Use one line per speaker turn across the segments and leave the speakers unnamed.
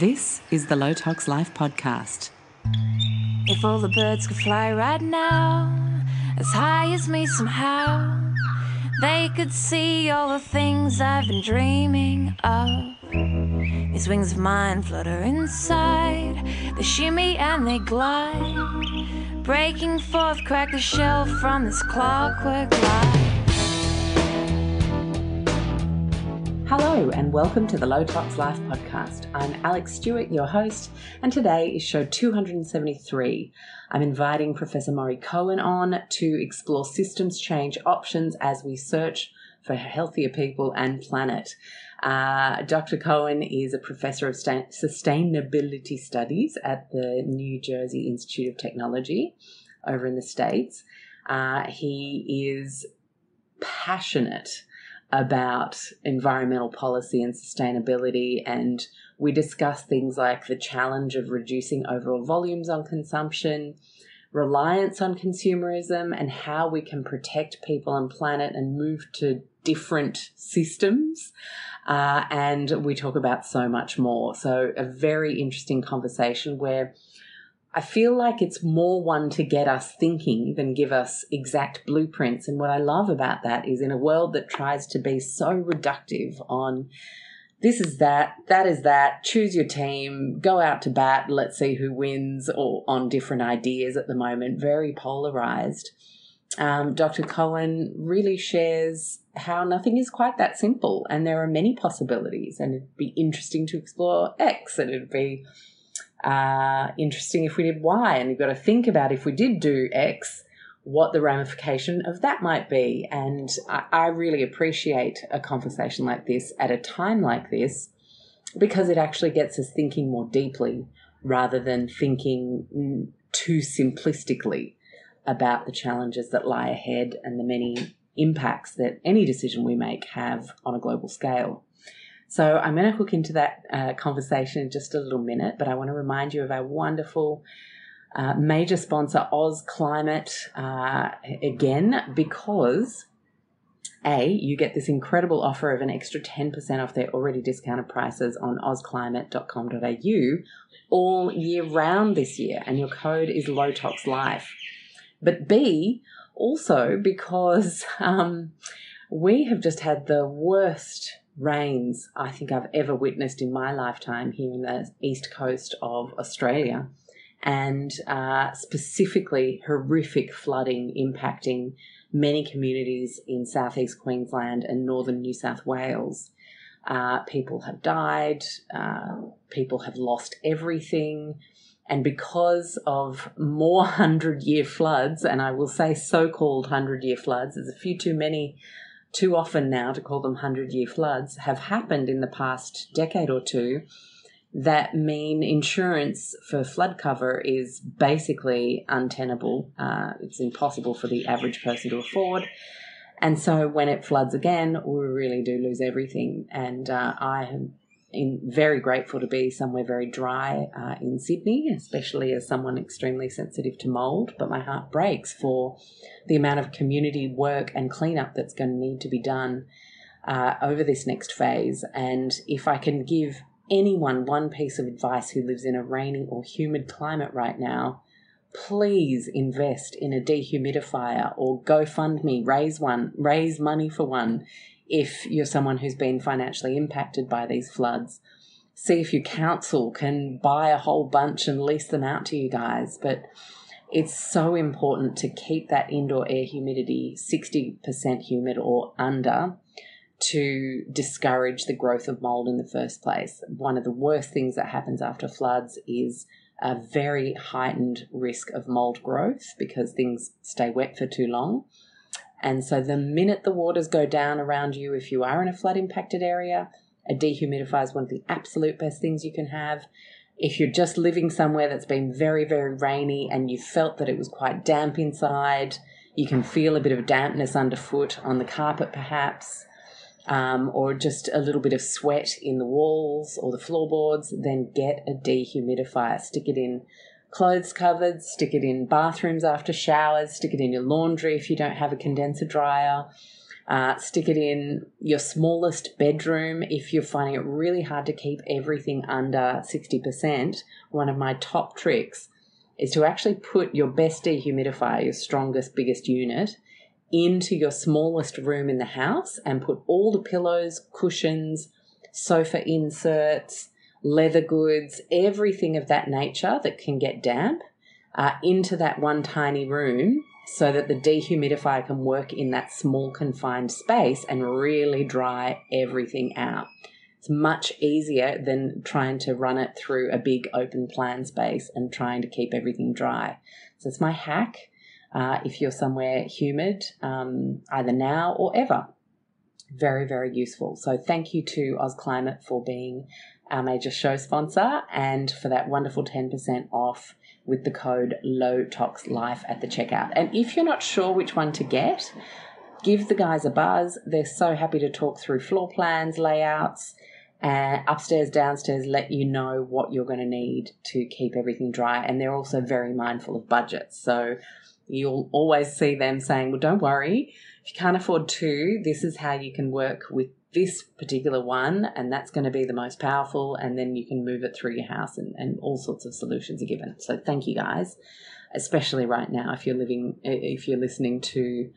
This is the Low Tox Life podcast.
If all the birds could fly right now, as high as me somehow, they could see all the things I've been dreaming of. These wings of mine flutter inside, they shimmy and they glide, breaking forth, crack the shell from this clockwork life.
Hello, and welcome to the Low Tox Life podcast. I'm Alex Stewart, your host, and today is show 273. I'm inviting Professor Maurie Cohen on to explore systems change options as we search for healthier people and planet. Uh, Dr. Cohen is a professor of sustainability studies at the New Jersey Institute of Technology over in the States. Uh, he is passionate about environmental policy and sustainability. And we discuss things like the challenge of reducing overall volumes on consumption, reliance on consumerism, and how we can protect people and planet and move to different systems. Uh, and we talk about so much more. So, a very interesting conversation where I feel like it's more one to get us thinking than give us exact blueprints. And what I love about that is in a world that tries to be so reductive on this is that, that is that, choose your team, go out to bat, let's see who wins, or on different ideas at the moment, very polarized. Um, Dr. Cohen really shares how nothing is quite that simple and there are many possibilities, and it'd be interesting to explore X, and it'd be uh, interesting if we did Y. And you've got to think about if we did do X, what the ramification of that might be. And I, I really appreciate a conversation like this at a time like this because it actually gets us thinking more deeply rather than thinking too simplistically about the challenges that lie ahead and the many impacts that any decision we make have on a global scale. So I'm going to hook into that uh, conversation in just a little minute, but I want to remind you of our wonderful uh, major sponsor, Oz Climate, uh, again, because A, you get this incredible offer of an extra 10% off their already discounted prices on ozclimate.com.au all year round this year, and your code is Low Tox Life. But B, also because um, we have just had the worst rains I think I've ever witnessed in my lifetime here in the east coast of Australia, and uh, specifically horrific flooding impacting many communities in southeast Queensland and northern New South Wales. Uh, people have died, uh, people have lost everything. And because of more hundred year floods, and I will say so called hundred year floods, there's a few too many too often now to call them 100 year floods have happened in the past decade or two that mean insurance for flood cover is basically untenable. Uh, it's impossible for the average person to afford. And so when it floods again, we really do lose everything. And uh, I in, very grateful to be somewhere very dry uh, in Sydney, especially as someone extremely sensitive to mold. But my heart breaks for the amount of community work and cleanup that's going to need to be done uh, over this next phase. And if I can give anyone one piece of advice who lives in a rainy or humid climate right now, please invest in a dehumidifier or GoFundMe, raise one, raise money for one if you're someone who's been financially impacted by these floods. See if your council can buy a whole bunch and lease them out to you guys. But it's so important to keep that indoor air humidity 60% humid or under to discourage the growth of mold in the first place. One of the worst things that happens after floods is a very heightened risk of mold growth because things stay wet for too long. And so the minute the waters go down around you, if you are in a flood impacted area, a dehumidifier is one of the absolute best things you can have. If you're just living somewhere that's been very, very rainy and you felt that it was quite damp inside, you can feel a bit of dampness underfoot on the carpet perhaps, um, or just a little bit of sweat in the walls or the floorboards, then get a dehumidifier. Stick it in clothes cupboards, stick it in bathrooms after showers, stick it in your laundry if you don't have a condenser dryer. Uh, stick it in your smallest bedroom if you're finding it really hard to keep everything under 60%. One of my top tricks is to actually put your best dehumidifier, your strongest, biggest unit, into your smallest room in the house and put all the pillows, cushions, sofa inserts, leather goods, everything of that nature that can get damp uh, into that one tiny room so that the dehumidifier can work in that small confined space and really dry everything out. It's much easier than trying to run it through a big open plan space and trying to keep everything dry. So it's my hack. Uh, if you're somewhere humid, um, either now or ever, very, very useful. So thank you to Oz Climate for being our major show sponsor and for that wonderful 10% off with the code LOWTOXLIFE at the checkout. And if you're not sure which one to get, give the guys a buzz. They're so happy to talk through floor plans, layouts, and upstairs, downstairs, let you know what you're going to need to keep everything dry. And they're also very mindful of budgets. So you'll always see them saying, well, don't worry. If you can't afford two, this is how you can work with this particular one, and that's going to be the most powerful, and then you can move it through your house, and, and all sorts of solutions are given. So, thank you guys, especially right now if you're living, if you're listening to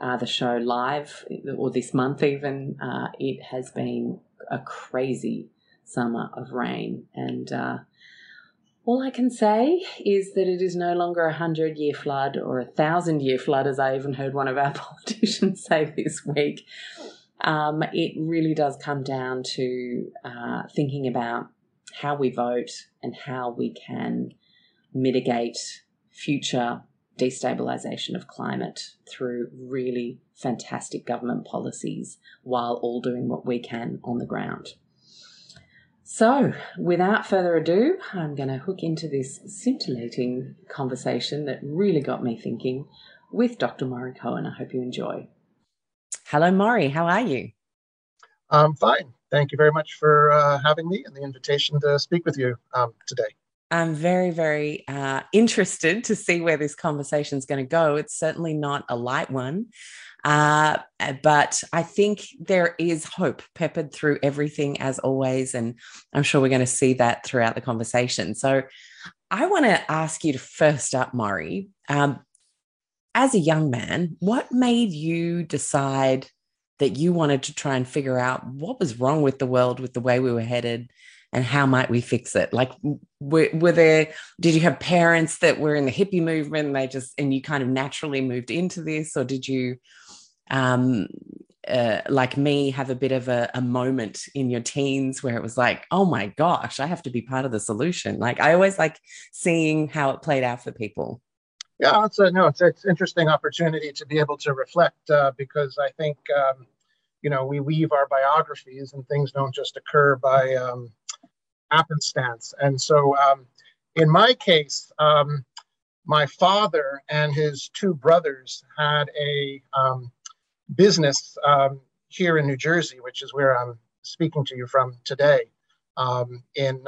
uh, the show live or this month, even, uh, it has been a crazy summer of rain, and uh, all I can say is that it is no longer a hundred year flood or a thousand year flood, as I even heard one of our politicians say this week. Um, it really does come down to uh, thinking about how we vote and how we can mitigate future destabilization of climate through really fantastic government policies while all doing what we can on the ground. So, without further ado, I'm going to hook into this scintillating conversation that really got me thinking with Dr. Maurie Cohen. I hope you enjoy. Hello, Maurie. How are you?
I'm fine. Thank you very much for uh, having me and the invitation to speak with you um, today.
I'm very, very uh, interested to see where this conversation is going to go. It's certainly not a light one, uh, but I think there is hope peppered through everything as always. And I'm sure we're going to see that throughout the conversation. So I want to ask you to first up, Maurie, um, as a young man, what made you decide that you wanted to try and figure out what was wrong with the world, with the way we were headed, and how might we fix it? Like, were, were there, did you have parents that were in the hippie movement and they just, and you kind of naturally moved into this, or did you, um, uh, like me, have a bit of a, a moment in your teens where it was like, oh my gosh, I have to be part of the solution? Like, I always like seeing how it played out for people.
Yeah, it's a no, it's it's interesting opportunity to be able to reflect uh, because I think um, you know we weave our biographies and things don't just occur by um, happenstance. And so, um, in my case, um, my father and his two brothers had a um, business um, here in New Jersey, which is where I'm speaking to you from today, in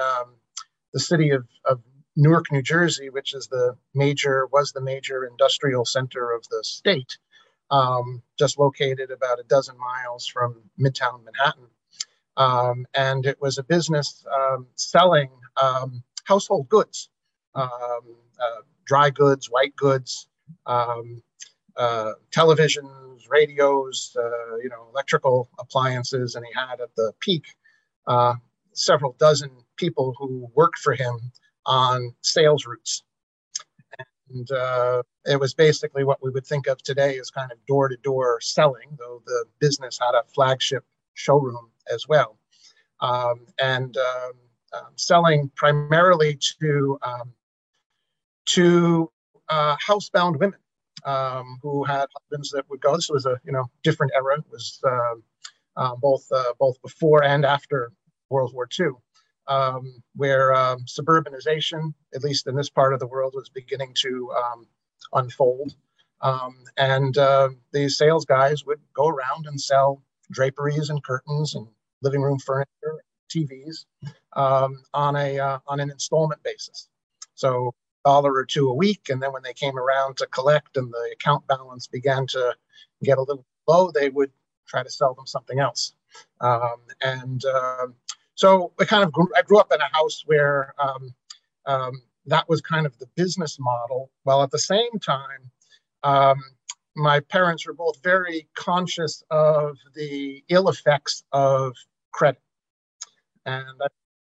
the city of, of Newark, New Jersey, which is the major was the major industrial center of the state, um, just located about a dozen miles from Midtown Manhattan. Um, and it was a business um, selling um, household goods, um, uh, dry goods, white goods, um, uh, televisions, radios, uh, you know, electrical appliances, and he had at the peak uh, several dozen people who worked for him on sales routes. And uh, it was basically what we would think of today as kind of door to door selling, though the business had a flagship showroom as well. Um, and um, um, selling primarily to, um, to uh, housebound women um, who had husbands that would go. This was a you know different era. It was uh, both both before and after World War II um, where um, suburbanization, at least in this part of the world, was beginning to um, unfold. Um, and uh, these sales guys would go around and sell draperies and curtains and living room furniture, TVs um, on a uh, on an installment basis. So dollar or two a week, and then when they came around to collect and the account balance began to get a little low, they would try to sell them something else. Um, and uh, so I kind of grew, I grew up in a house where um, um, that was kind of the business model, while at the same time, um, my parents were both very conscious of the ill effects of credit. And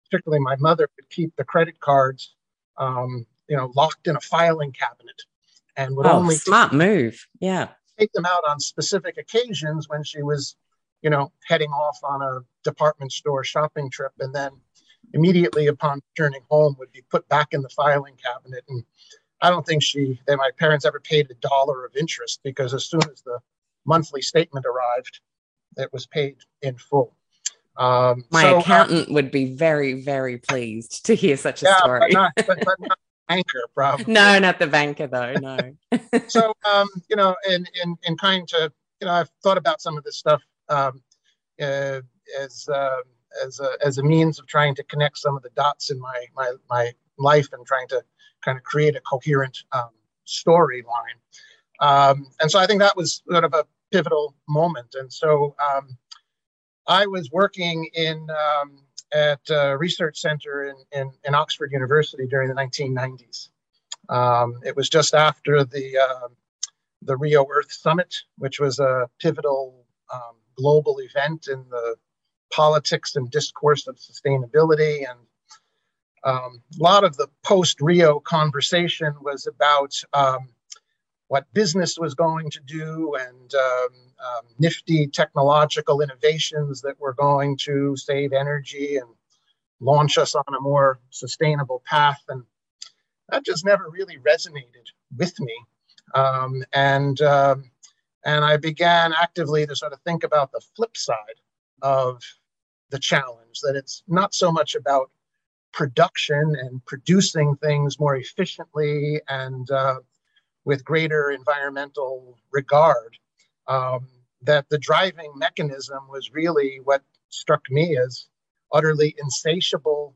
particularly my mother would keep the credit cards, um, you know, locked in a filing cabinet and would
oh,
only
smart move. Yeah.
Take them out on specific occasions when she was, you know, heading off on a department store shopping trip and then immediately upon returning home would be put back in the filing cabinet and I don't think she that my parents ever paid a dollar of interest because as soon as the monthly statement arrived, it was paid in full.
Um, my so, uh, accountant uh, would be very, very pleased to hear such a
yeah,
story.
But not, but, but not banker, probably.
no, not the banker, though. No.
so, um, you know, in, in in kind to, you know, I've thought about some of this stuff um, uh, as uh, as a, as a means of trying to connect some of the dots in my my my life and trying to kind of create a coherent um, storyline. Um, and so I think that was sort of a pivotal moment. And so um, I was working in um, at a research center in, in, in, Oxford University during the 1990s. Um, it was just after the uh, the Rio Earth Summit, which was a pivotal global event in the politics and discourse of sustainability and um, a lot of the post Rio conversation was about um, what business was going to do and um, um, nifty technological innovations that were going to save energy and launch us on a more sustainable path. And that just never really resonated with me. Um, and um, and I began actively to sort of think about the flip side of the challenge that it's not so much about production and producing things more efficiently and uh, with greater environmental regard. Um, that the driving mechanism was really what struck me as utterly insatiable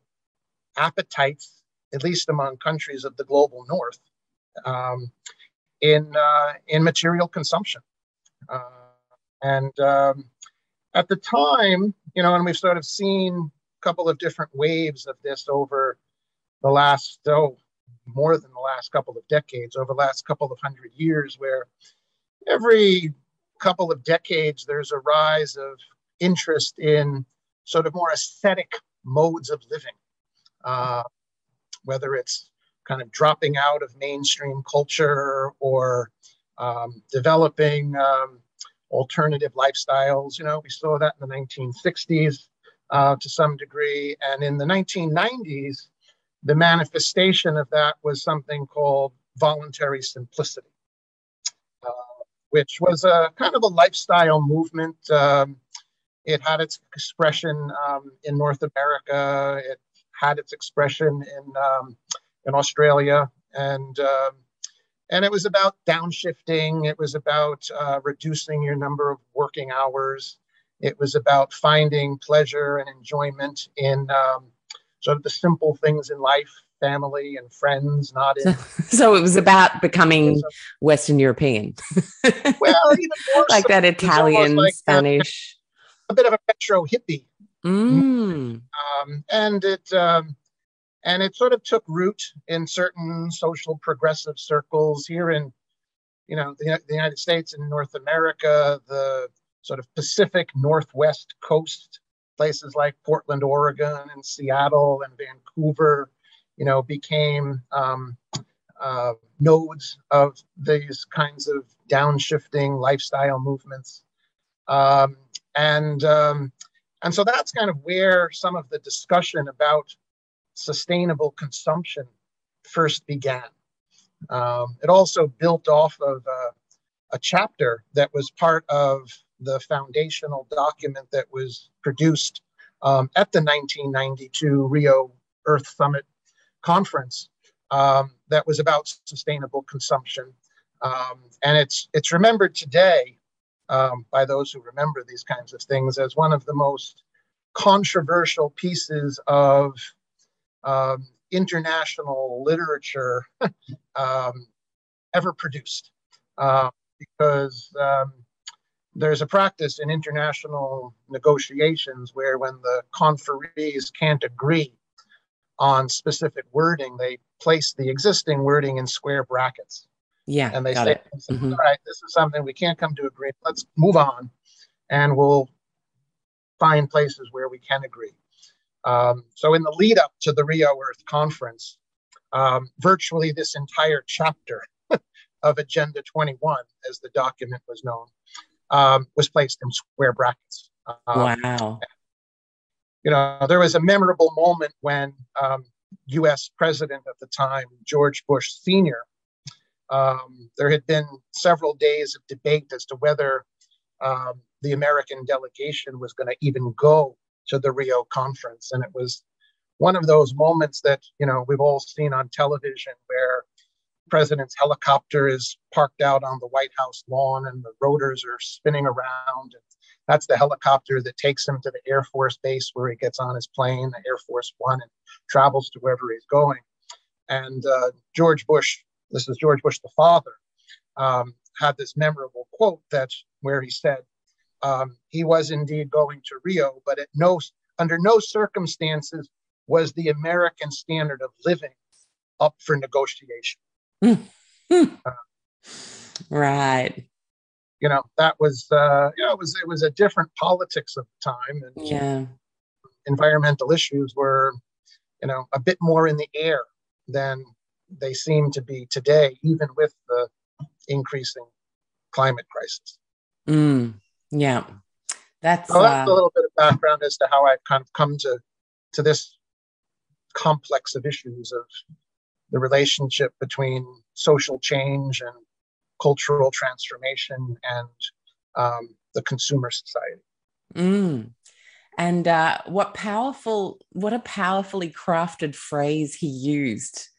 appetites, at least among countries of the global north, um, in, uh, in material consumption. Uh, and um, at the time, you know, and we've sort of seen a couple of different waves of this over the last oh more than the last couple of decades over the last couple of hundred years where every couple of decades there's a rise of interest in sort of more aesthetic modes of living. Uh, whether it's kind of dropping out of mainstream culture or um, developing um, alternative lifestyles you know we saw that in the 1960s uh, to some degree. And in the 1990s, the manifestation of that was something called voluntary simplicity, uh, which was a kind of a lifestyle movement. Um, it had its expression um, in North America. It had its expression in um, in Australia, and um, and it was about downshifting. It was about uh, reducing your number of working hours. It was about finding pleasure and enjoyment in um, sort of the simple things in life, family and friends, not in.
so it was about becoming Western European.
well, even more
like so. that Italian, like Spanish.
A, a, bit of a retro hippie.
Mm.
Um, and it um, and it sort of took root in certain social progressive circles here in you know the, the United States and North America. The sort of Pacific Northwest coast, places like Portland, Oregon, and Seattle and Vancouver, you know, became um, uh, nodes of these kinds of downshifting lifestyle movements. Um, and, um, and so that's kind of where some of the discussion about sustainable consumption first began. Um, it also built off of uh, a chapter that was part of the foundational document that was produced um, at the 1992 Rio Earth Summit conference um, that was about sustainable consumption. Um, and it's, it's remembered today um, by those who remember these kinds of things as one of the most controversial pieces of um, international literature um, ever produced. Uh, because there's a practice in international negotiations where when the conferees can't agree on specific wording, they place the existing wording in square brackets.
Yeah.
And they say.
Mhm.
all right, this is something we can't come to agreement. Let's move on and we'll find places where we can agree. Um, so, in the lead up to the Rio Earth Conference, um, virtually this entire chapter of Agenda 21, as the document was known, um, was placed in square brackets. Um,
wow.
you know, there was a memorable moment when um, U.S. President at the time, George Bush Sr., um, there had been several days of debate as to whether um, the American delegation was going to even go to the Rio conference. And it was one of those moments that, you know, we've all seen on television where president's helicopter is parked out on the White House lawn and the rotors are spinning around. And that's the helicopter that takes him to the Air Force base where he gets on his plane, the Air Force One, and travels to wherever he's going. And uh, George Bush, this is George Bush the father, um, had this memorable quote that where he said, um, he was indeed going to Rio, but at no under no circumstances was the American standard of living up for negotiation.
Right.
You know, that was uh, you know, it was it was a different politics of the time, and
Yeah.
environmental issues were, you know, a bit more in the air than they seem to be today, even with the increasing climate crisis.
Mm. Yeah. That's,
So that's
uh,
a little bit of background as to how I've kind of come to to this complex of issues of the relationship between social change and cultural transformation and um, the consumer society.
Mm. And uh, what powerful, what a powerfully crafted phrase he used,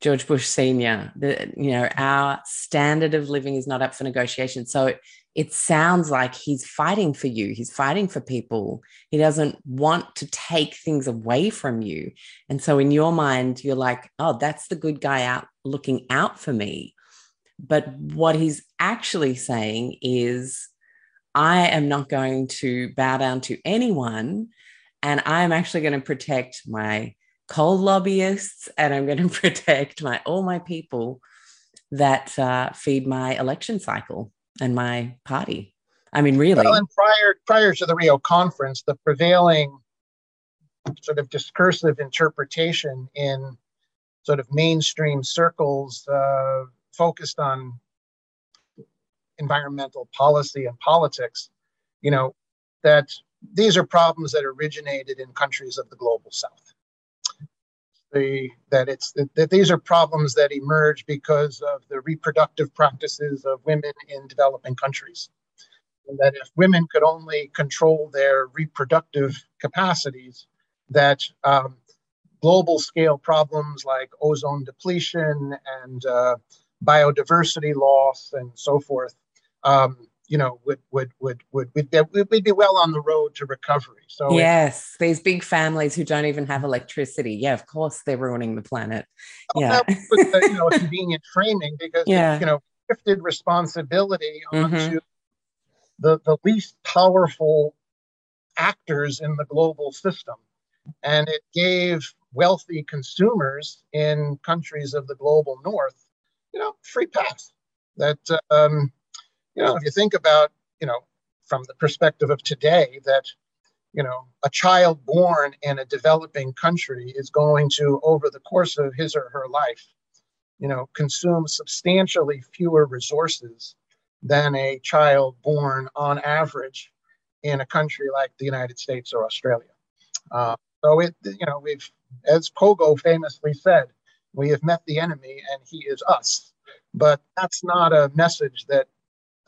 George Bush Senior. The you know our standard of living is not up for negotiation. So it, sounds like he's fighting for you. He's fighting for people. He doesn't want to take things away from you. And so in your mind, you're like, oh, that's the good guy out looking out for me. But what he's actually saying is, I am not going to bow down to anyone. And I'm actually going to protect my coal lobbyists and I'm going to protect my all my people that uh, feed my election cycle and my party. I mean, really.
Well, and prior prior to the Rio conference, the prevailing sort of discursive interpretation in sort of mainstream circles uh, focused on environmental policy and politics, you know, that these are problems that originated in countries of the global south. The, that it's that these are problems that emerge because of the reproductive practices of women in developing countries. And that if women could only control their reproductive capacities, that um, global scale problems like ozone depletion and uh, biodiversity loss and so forth, um, you know, would would would would we'd be, we'd be well on the road to recovery. So
yes, these big families who don't even have electricity. Yeah, of course they're ruining the planet. Yeah,
that was a, you know convenient framing because
Yeah.
you know shifted responsibility onto
Mhm.
the the least powerful actors in the global system, and it gave wealthy consumers in countries of the global north, you know, free pass. That um, you know, if you think about you know from the perspective of today, that you know a child born in a developing country is going to over the course of his or her life you know consume substantially fewer resources than a child born on average in a country like the united states or australia. Uh, so it you know we've as pogo famously said we have met the enemy and he is us. But that's not a message that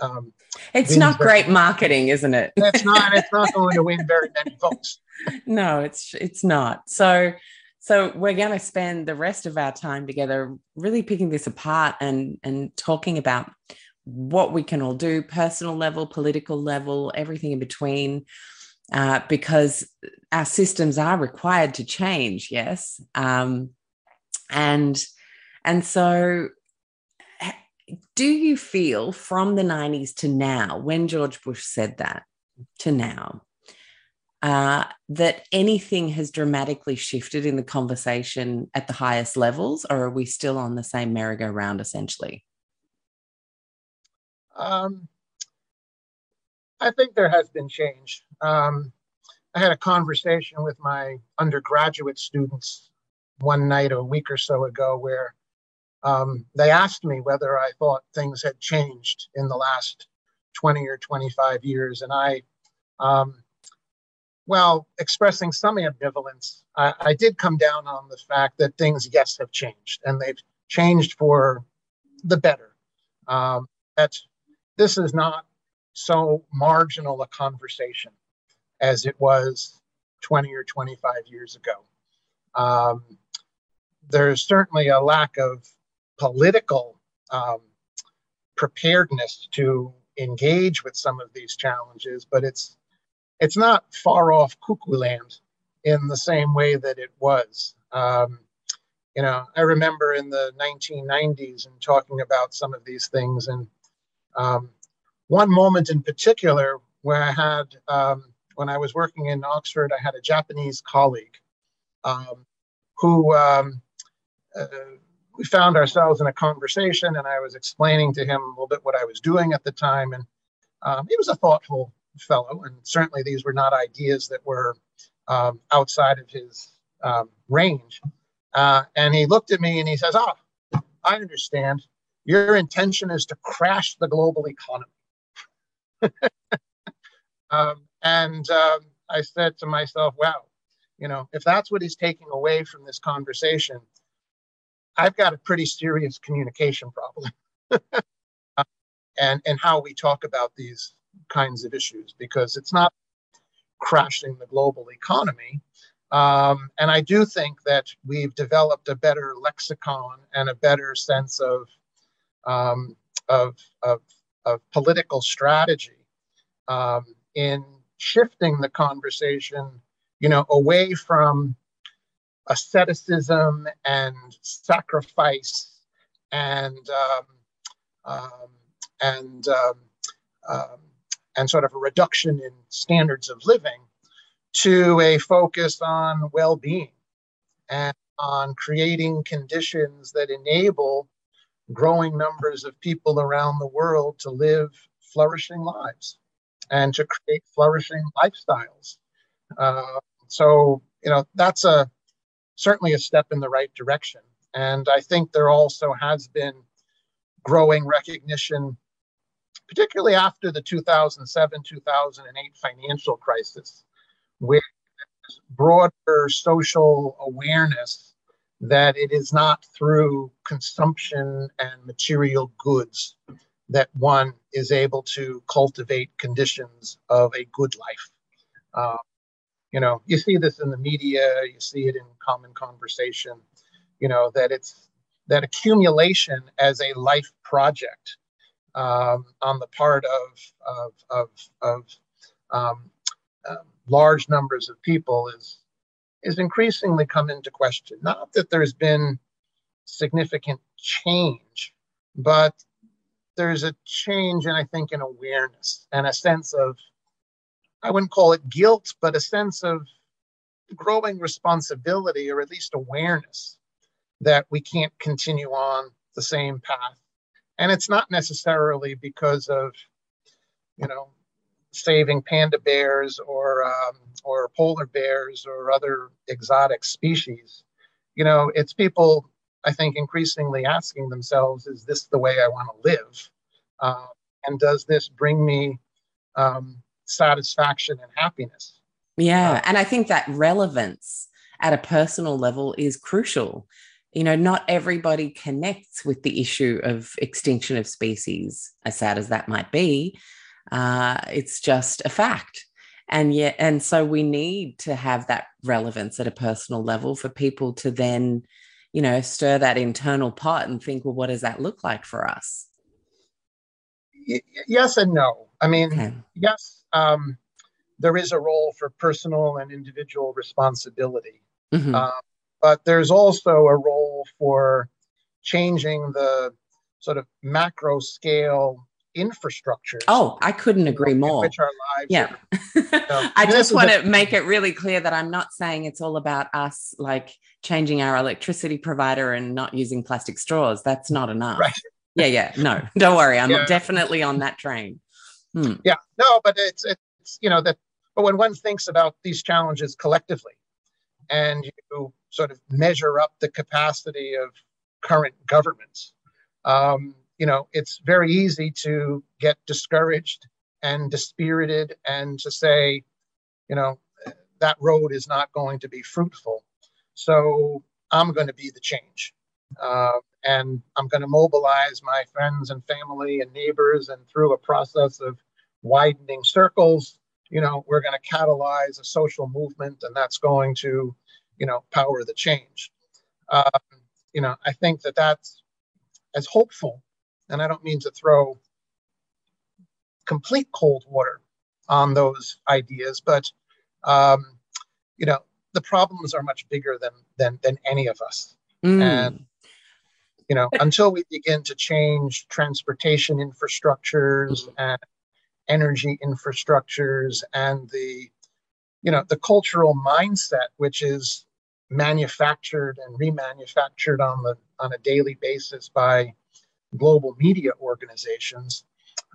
um,
it's not great marketing, isn't it?
it's not it's not going to win very many votes
no, it's it's not. So so we're going to spend the rest of our time together really picking this apart and and talking about what we can all do personal level political level everything in between uh, because our systems are required to change yes um, and and so do you feel from the 90s to now, when George Bush said that to now, uh, that anything has dramatically shifted in the conversation at the highest levels, or are we still on the same merry-go-round essentially?
Um, I think there has been change. Um, I had a conversation with my undergraduate students one night a week or so ago where um, they asked me whether I thought things had changed in the last 20 or 25 years. And I, um, well, expressing some ambivalence, I, I, did come down on the fact that things, yes, have changed and they've changed for the better. Um, that this is not so marginal a conversation as it was 20 or 25 years ago. Um, there's certainly a lack of political um, preparedness to engage with some of these challenges, but it's it's not far off cuckoo land in the same way that it was. Um, you know, I remember in the 1990s and talking about some of these things, and um, one moment in particular where I had, um, when I was working in Oxford, I had a Japanese colleague um, who um, uh, we found ourselves in a conversation, and I was explaining to him a little bit what I was doing at the time. And um, he was a thoughtful fellow, and certainly these were not ideas that were um, outside of his um, range. Uh, and he looked at me and he says, Ah, I understand. Your intention is to crash the global economy. um, and um, I said to myself, wow, you know, if that's what he's taking away from this conversation, I've got a pretty serious communication problem. uh, and, and how we talk about these kinds of issues, because it's not crashing the global economy. Um, and I do think that we've developed a better lexicon and a better sense of, um, of, of, of political strategy um, in shifting the conversation, you know, away from asceticism and sacrifice and um, um, and um, um, and sort of a reduction in standards of living to a focus on well-being and on creating conditions that enable growing numbers of people around the world to live flourishing lives and to create flourishing lifestyles. Uh, so, you know, that's a certainly a step in the right direction. And I think there also has been growing recognition, particularly after the 2007 2008 financial crisis, where broader social awareness that it is not through consumption and material goods that one is able to cultivate conditions of a good life. Uh, you know, you see this in the media, you see it in common conversation, you know, that it's that accumulation as a life project um, on the part of, of, of, of um, um, large numbers of people is is increasingly come into question. Not that there's been significant change, but there's a change, and I think, in awareness and a sense of, I wouldn't call it guilt, but a sense of growing responsibility or at least awareness that we can't continue on the same path. And it's not necessarily because of, you know, saving panda bears or um, or polar bears or other exotic species. You know, it's people I think increasingly asking themselves, is this the way I want to live? Uh, and does this bring me um, satisfaction and happiness?
Yeah. Uh, and I think that relevance at a personal level is crucial. You know, not everybody connects with the issue of extinction of species, as sad as that might be. Uh, it's just a fact. And yet, and so we need to have that relevance at a personal level for people to then, you know, stir that internal pot and think, well, what does that look like for us?
yes and no. I mean, okay. yes, um, there is a role for personal and individual responsibility, mm-hmm. uh, but there's also a role for changing the sort of macro scale infrastructure.
Oh, I couldn't agree more.
Which our lives.
Yeah.
Are,
I just want to make it really clear that I'm not saying it's all about us like changing our electricity provider and not using plastic straws. That's not enough.
Right.
Yeah, yeah. No, don't worry. I'm yeah. definitely on that train.
Hmm. Yeah. No, but it's it's you know that but when one thinks about these challenges collectively and you sort of measure up the capacity of current governments, um, you know, it's very easy to get discouraged and dispirited and to say, you know, that road is not going to be fruitful. So I'm going to be the change. Uh, and I'm going to mobilize my friends and family and neighbors, and through a process of widening circles, you know, we're going to catalyze a social movement, and that's going to, you know, power the change. Um, you know, I think that that's as hopeful and I don't mean to throw complete cold water on those ideas, but um, you know the problems are much bigger than than than any of us. Mm. And you know, until we begin to change transportation infrastructures mm. and energy infrastructures and the you know the cultural mindset which is manufactured and remanufactured on the on a daily basis by global media organizations,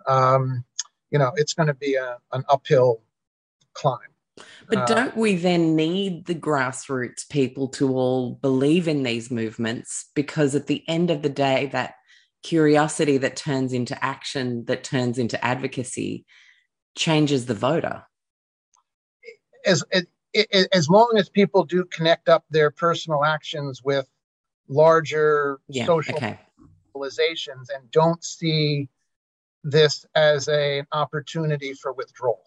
um, you know, it's going to be a, an uphill climb.
But uh, don't we then need the grassroots people to all believe in these movements? Because at the end of the day, that curiosity that turns into action, that turns into advocacy, changes the voter.
As, as, as long as people do connect up their personal actions with larger yeah, social okay civilizations and don't see this as a, an opportunity for withdrawal,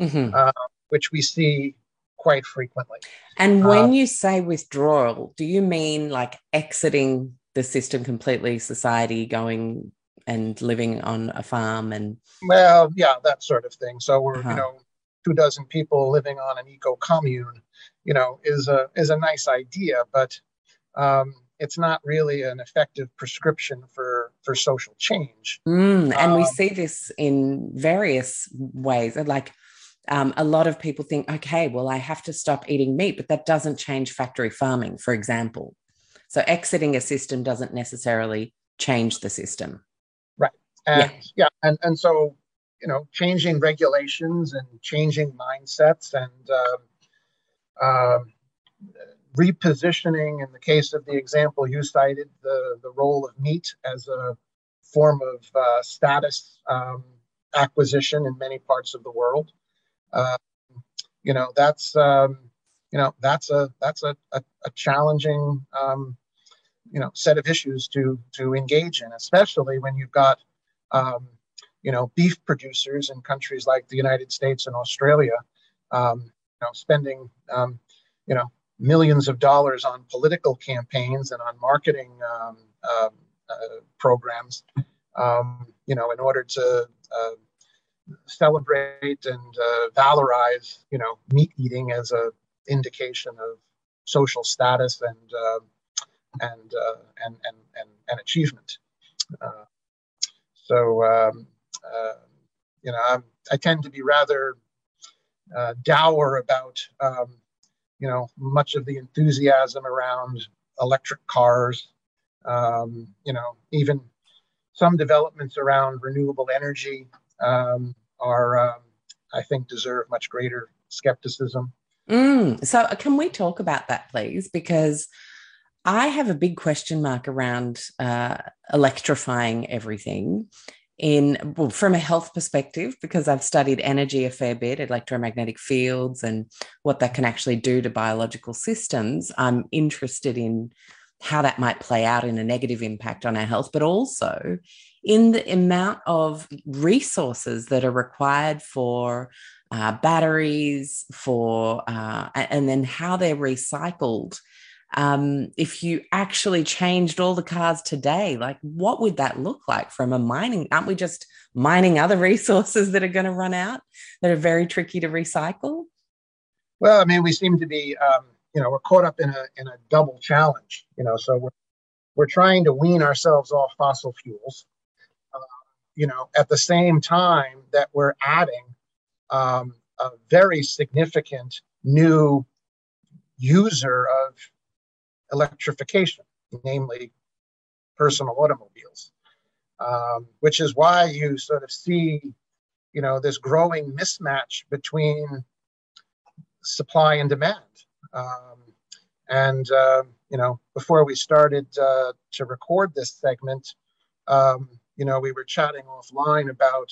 mm-hmm. uh, which we see quite frequently.
And when uh, you say withdrawal, do you mean like exiting the system completely, society going and living on a farm and
well yeah that sort of thing so we're uh-huh. you know two dozen people living on an eco commune you know is a is a nice idea but um, it's not really an effective prescription for for social change.
Mm, and um, we see this in various ways. Like um, a lot of people think, okay, well, I have to stop eating meat, but that doesn't change factory farming, for example. So exiting a system doesn't necessarily change the system.
Right. And yeah, yeah and and so you know, changing regulations and changing mindsets and um, um, repositioning, in the case of the example you cited, the, the role of meat as a form of uh, status um, acquisition in many parts of the world. Uh, you know, that's um, you know that's a that's a, a, a challenging um, you know set of issues to to engage in, especially when you've got um, you know beef producers in countries like the United States and Australia, um, you know, spending um, you know millions of dollars on political campaigns and on marketing uh, uh, programs, you know, in order to uh, celebrate and uh, valorize, you know, meat eating as a indication of social status and and, uh, and, and and and achievement. so, um, you know, I'm, i tend to be rather dour about um, you know, much of the enthusiasm around electric cars, um, you know, even some developments around renewable energy um, are, um, I think, deserve much greater skepticism.
Mm. So, uh, can we talk about that, please? Because I have a big question mark around uh, electrifying everything in well, from a health perspective because I've studied energy a fair bit, electromagnetic fields, and what that can actually do to biological systems. I'm interested in how that might play out in a negative impact on our health, but also in the amount of resources that are required for uh, batteries, for uh, and then how they're recycled um, if you actually changed all the cars today, like what would that look like from a mining? Aren't we just mining other resources that are going to run out that are very tricky to recycle?
Well, I mean, we seem to be, um, you know, we're caught up in a in a double challenge. You know, so we're we're trying to wean ourselves off fossil fuels. Uh, you know, at the same time that we're adding um, a very significant new user of electrification, namely personal automobiles, um, which is why you sort of see, you know, this growing mismatch between supply and demand. Um, and uh, you know, before we started uh, to record this segment, um, you know, we were chatting offline about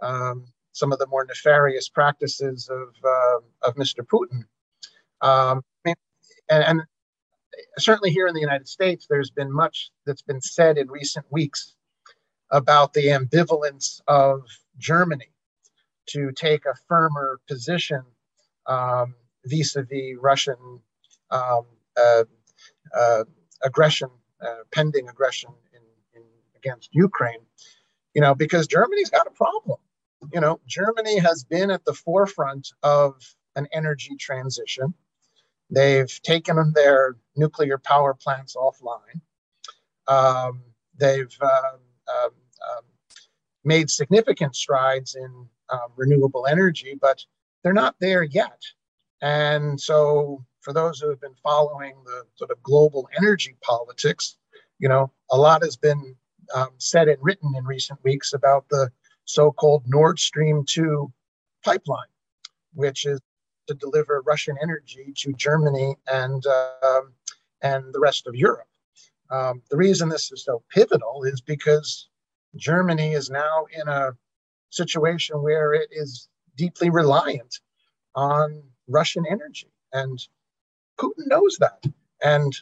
um, some of the more nefarious practices of uh, of Mr. Putin. Um, and, and, certainly here in the United States, there's been much that's been said in recent weeks about the ambivalence of Germany to take a firmer position um, vis-a-vis Russian um, uh, uh, aggression, uh, pending aggression in, in, against Ukraine. You know, because Germany's got a problem. You know, Germany has been at the forefront of an energy transition. They've taken their nuclear power plants offline. Um, they've um, um, um made significant strides in um, renewable energy, but they're not there yet. And so, for those who have been following the sort of global energy politics, you know, a lot has been um, said and written in recent weeks about the so-called Nord Stream 2 pipeline, which is to deliver Russian energy to Germany and uh, and the rest of Europe. Um, the reason this is so pivotal is because Germany is now in a situation where it is deeply reliant on Russian energy. And Putin knows that. And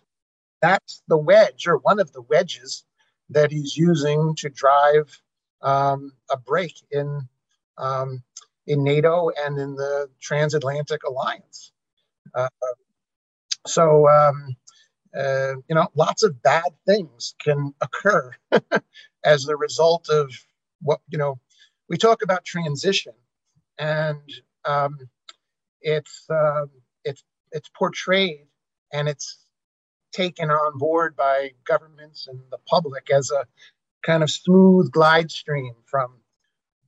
that's the wedge, or one of the wedges, that he's using to drive um, a break in um, in NATO and in the transatlantic alliance. Uh, so, um, uh, you know, lots of bad things can occur as the result of what you know. We talk about transition, and um, it's um, it's it's portrayed and it's taken on board by governments and the public as a kind of smooth glide stream from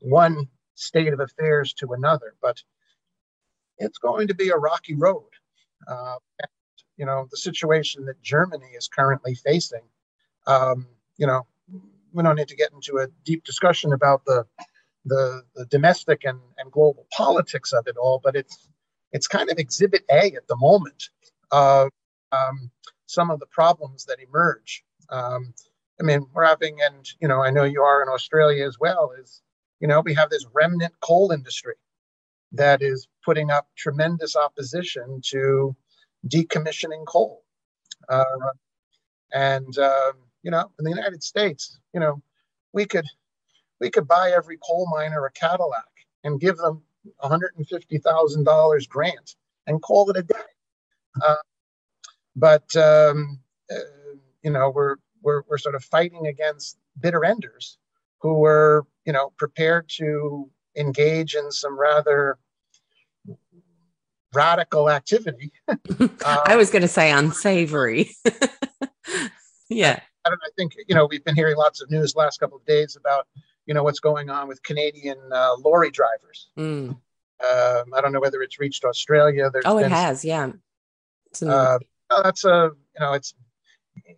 one state of affairs to another. But it's going to be a rocky road. Uh, and, you know, the situation that Germany is currently facing, um, you know, we don't need to get into a deep discussion about the the, the domestic and, and global politics of it all, but it's it's kind of exhibit A at the moment of um, some of the problems that emerge. Um, I mean, we're having, and you know, I know you are in Australia as well. Is you know, we have this remnant coal industry that is putting up tremendous opposition to decommissioning coal. Uh, and uh, you know, in the United States, you know, we could we could buy every coal miner a Cadillac and give them $150,000 grant and call it a day. Uh, but, um, uh, you know, we're, we're, we're sort of fighting against bitter enders who were, you know, prepared to engage in some rather radical activity.
I was going to say unsavory. yeah.
I, don't, I think, you know, we've been hearing lots of news last couple of days about you know what's going on with Canadian uh, lorry drivers. Mm. Um, I don't know whether it's reached Australia.
There's oh, it has, yeah.
Uh, that's a you know it's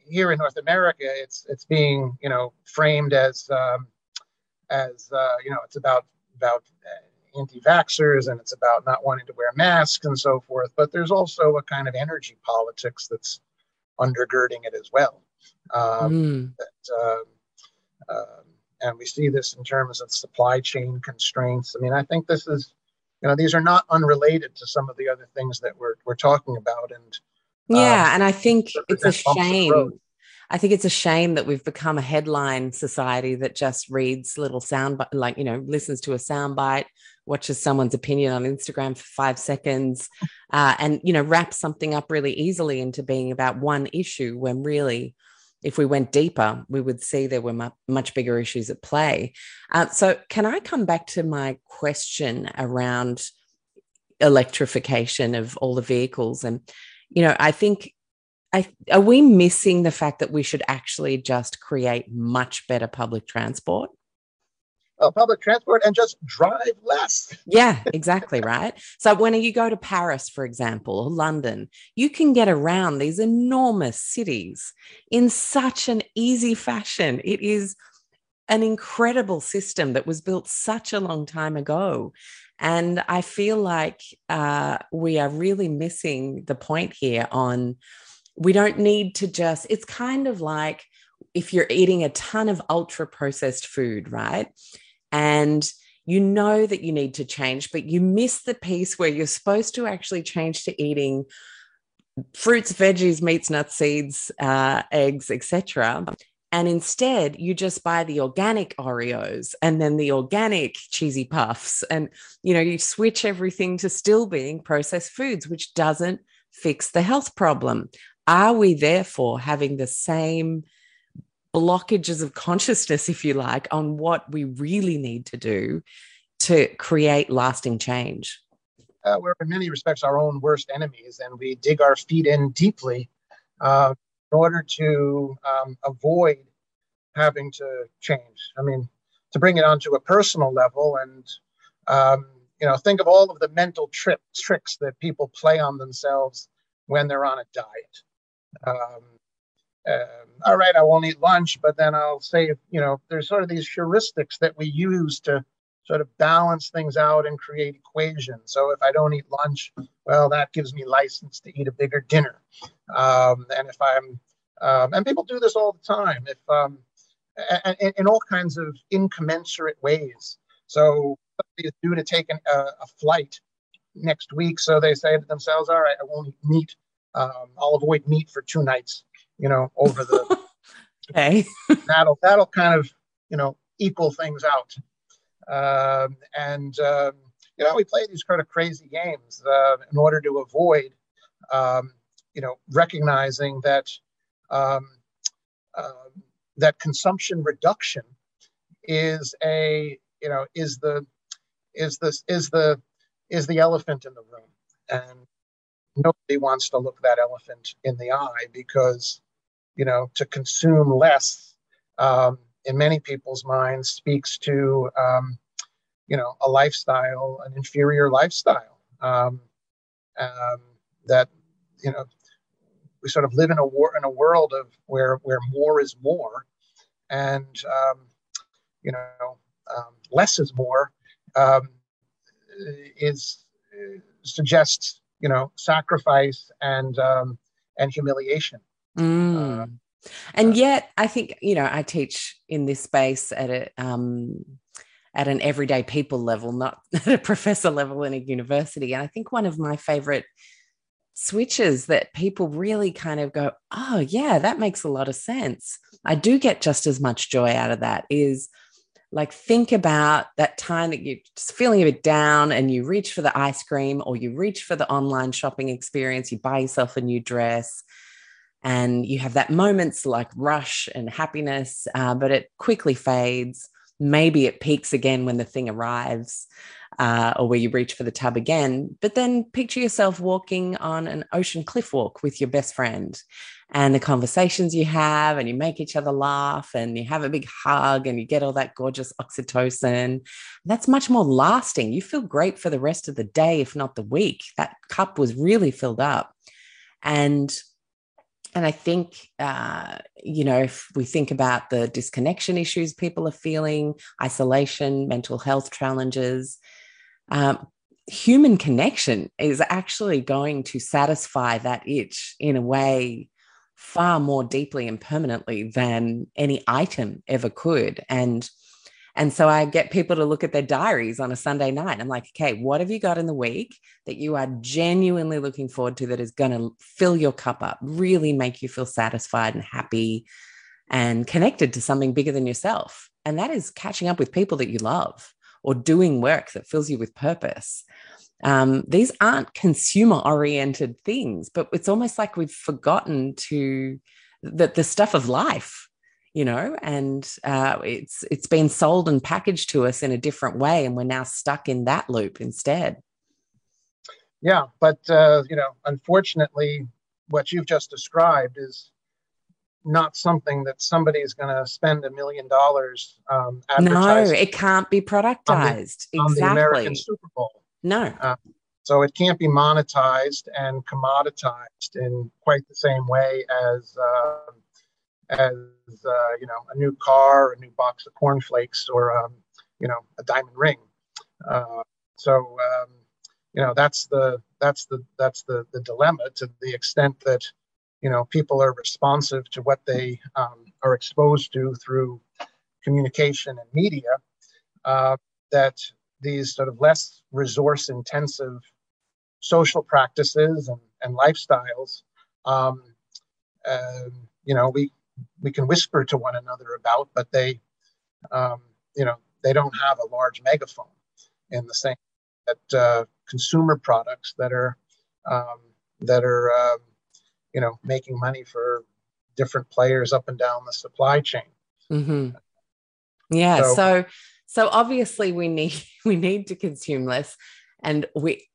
here in North America. It's it's being you know framed as um, as uh, you know it's about about uh, anti-vaxxers and it's about not wanting to wear masks and so forth. But there's also a kind of energy politics that's undergirding it as well. Um, mm. That uh, um, and we see this in terms of supply chain constraints. I mean, I think this is, you know, these are not unrelated to some of the other things that we're we're talking about. And
yeah, um, and I think it's a shame. I think it's a shame that we've become a headline society that just reads little sound, like you know, listens to a soundbite, watches someone's opinion on Instagram for five seconds, uh, and you know, wraps something up really easily into being about one issue when really if we went deeper, we would see there were much bigger issues at play. Uh, so, can I come back to my question around electrification of all the vehicles? And, you know, I think I, are we missing the fact that we should actually just create much better public transport?
uh, public transport and just drive less.
Yeah, exactly right. So when you go to Paris, for example, or London, you can get around these enormous cities in such an easy fashion. It is an incredible system that was built such a long time ago. And I feel like uh, we are really missing the point here on we don't need to just, it's kind of like if you're eating a ton of ultra processed food, right? and you know that you need to change, but you miss the piece where you're supposed to actually change to eating fruits, veggies, meats, nuts, seeds, uh, eggs, etc. And instead, you just buy the organic Oreos and then the organic cheesy puffs. And, you know, you switch everything to still being processed foods, which doesn't fix the health problem. Are we therefore having the same blockages of consciousness, if you like, on what we really need to do to create lasting change?
Uh, we're in many respects our own worst enemies, and we dig our feet in deeply uh, in order to um, avoid having to change. I mean, to bring it onto a personal level, and um, you know, think of all of the mental tricks tricks that people play on themselves when they're on a diet. Um, um, all right, I won't eat lunch, but then I'll say, you know, there's sort of these heuristics that we use to sort of balance things out and create equations. So if I don't eat lunch, well, that gives me license to eat a bigger dinner. Um, and if I'm, um, and people do this all the time, if um, in, in all kinds of incommensurate ways. So somebody is due to take an, a, a, flight next week, so they say to themselves, "All right, I won't eat meat. Um, I'll avoid meat for two nights." you know, over the
okay.
that'll that'll kind of you know equal things out. Um, and um, you know, we play these kind of crazy games uh, in order to avoid um, you know recognizing that uh, that consumption reduction is a you know is the is this is the is the elephant in the room. And nobody wants to look that elephant in the eye because you know, to consume less um, in many people's minds speaks to, um, you know, a lifestyle, an inferior lifestyle um, um, that, you know, we sort of live in a war in a world of where where more is more, and um, you know, um, less is more is suggests you know sacrifice and and humiliation
Mm. And yet, I think you know I teach in this space at a um, at an everyday people level, not at a professor level in a university. And I think one of my favorite switches that people really kind of go, "Oh, yeah, that makes a lot of sense." I do get just as much joy out of that. Is like think about that time that you're just feeling a bit down and you reach for the ice cream or you reach for the online shopping experience you buy yourself a new dress and you have that moments like rush and happiness, uh, but it quickly fades. Maybe it peaks again when the thing arrives. Uh, or where you reach for the tub again. But then picture yourself walking on an ocean cliff walk with your best friend and the conversations you have, and you make each other laugh, and you have a big hug, and you get all that gorgeous oxytocin. That's much more lasting. You feel great for the rest of the day, if not the week. That cup was really filled up. And and I think, uh, you know, if we think about the disconnection issues people are feeling, isolation, mental health challenges, um, human connection is actually going to satisfy that itch in a way far more deeply and permanently than any item ever could. And and so I get people to look at their diaries on a Sunday night. I'm like, okay, what have you got in the week that you are genuinely looking forward to that is going to fill your cup up, really make you feel satisfied and happy and connected to something bigger than yourself? And that is catching up with people that you love or doing work that fills you with purpose. Um, these aren't consumer oriented things, but it's almost like we've forgotten to that the stuff of life you know and uh, it's it's been sold and packaged to us in a different way and we're now stuck in that loop instead
yeah but uh, you know unfortunately what you've just described is not something that somebody is going to spend a million dollars um,
No, it can't be productized.
On the,
exactly. On the
American Super Bowl.
No. Uh,
so it can't be monetized and commoditized in quite the same way as uh, as uh, you know a new car, a new box of cornflakes, or um, you know a diamond ring. Uh, so um, you know that's the that's the that's the the dilemma to the extent that you know people are responsive to what they um, are exposed to through communication and media. Uh, that these sort of less resource intensive social practices and, and lifestyles, um, uh, you know, we we can whisper to one another about, but they, um, you know, they don't have a large megaphone in the same that uh, consumer products that are um, that are um, you know making money for different players up and down the supply chain.
Mm-hmm. Yeah. So, so so obviously we need we need to consume less and we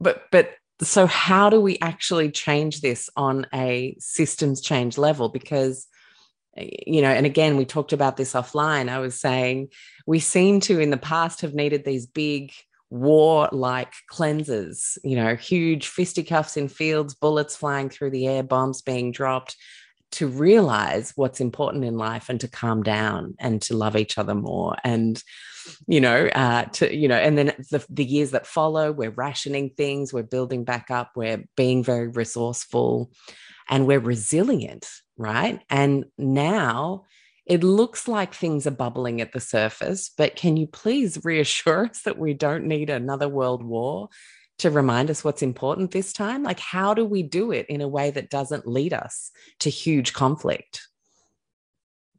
but but so how do we actually change this on a systems change level because you know and again we talked about this offline. I was saying we seem to in the past have needed these big war like cleanses you know huge fisticuffs in fields bullets flying through the air bombs being dropped to realize what's important in life and to calm down and to love each other more. And you know uh, to you know and then the, the years that follow we're rationing things we're building back up we're being very resourceful and we're resilient right and now it looks like things are bubbling at the surface but can you please reassure us that we don't need another world war to remind us what's important this time? Like, how do we do it in a way that doesn't lead us to huge conflict?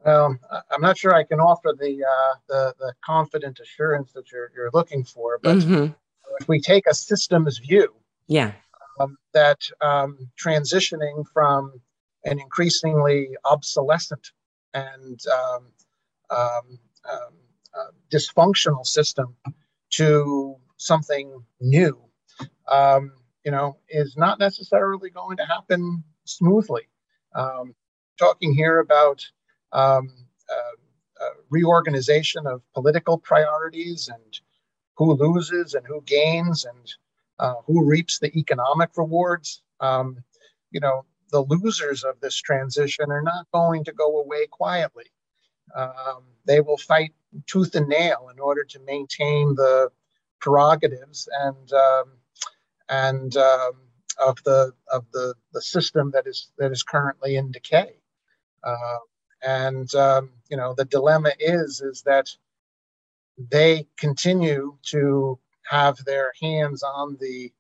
Um, I'm not sure I can offer the, uh, the, the confident assurance that you're you're looking for, but mm-hmm. if we take a systems view,
yeah,
um, that um, transitioning from an increasingly obsolescent and um, um, uh, dysfunctional system to something new um, you know, is not necessarily going to happen smoothly. Talking here about uh, uh, reorganization of political priorities and who loses and who gains and uh, who reaps the economic rewards. Um, you know, the losers of this transition are not going to go away quietly. Um, they will fight tooth and nail in order to maintain the prerogatives and um, and um, of the of the, the system that is that is currently in decay. Uh, and um, you know the dilemma is is that they continue to have their hands on the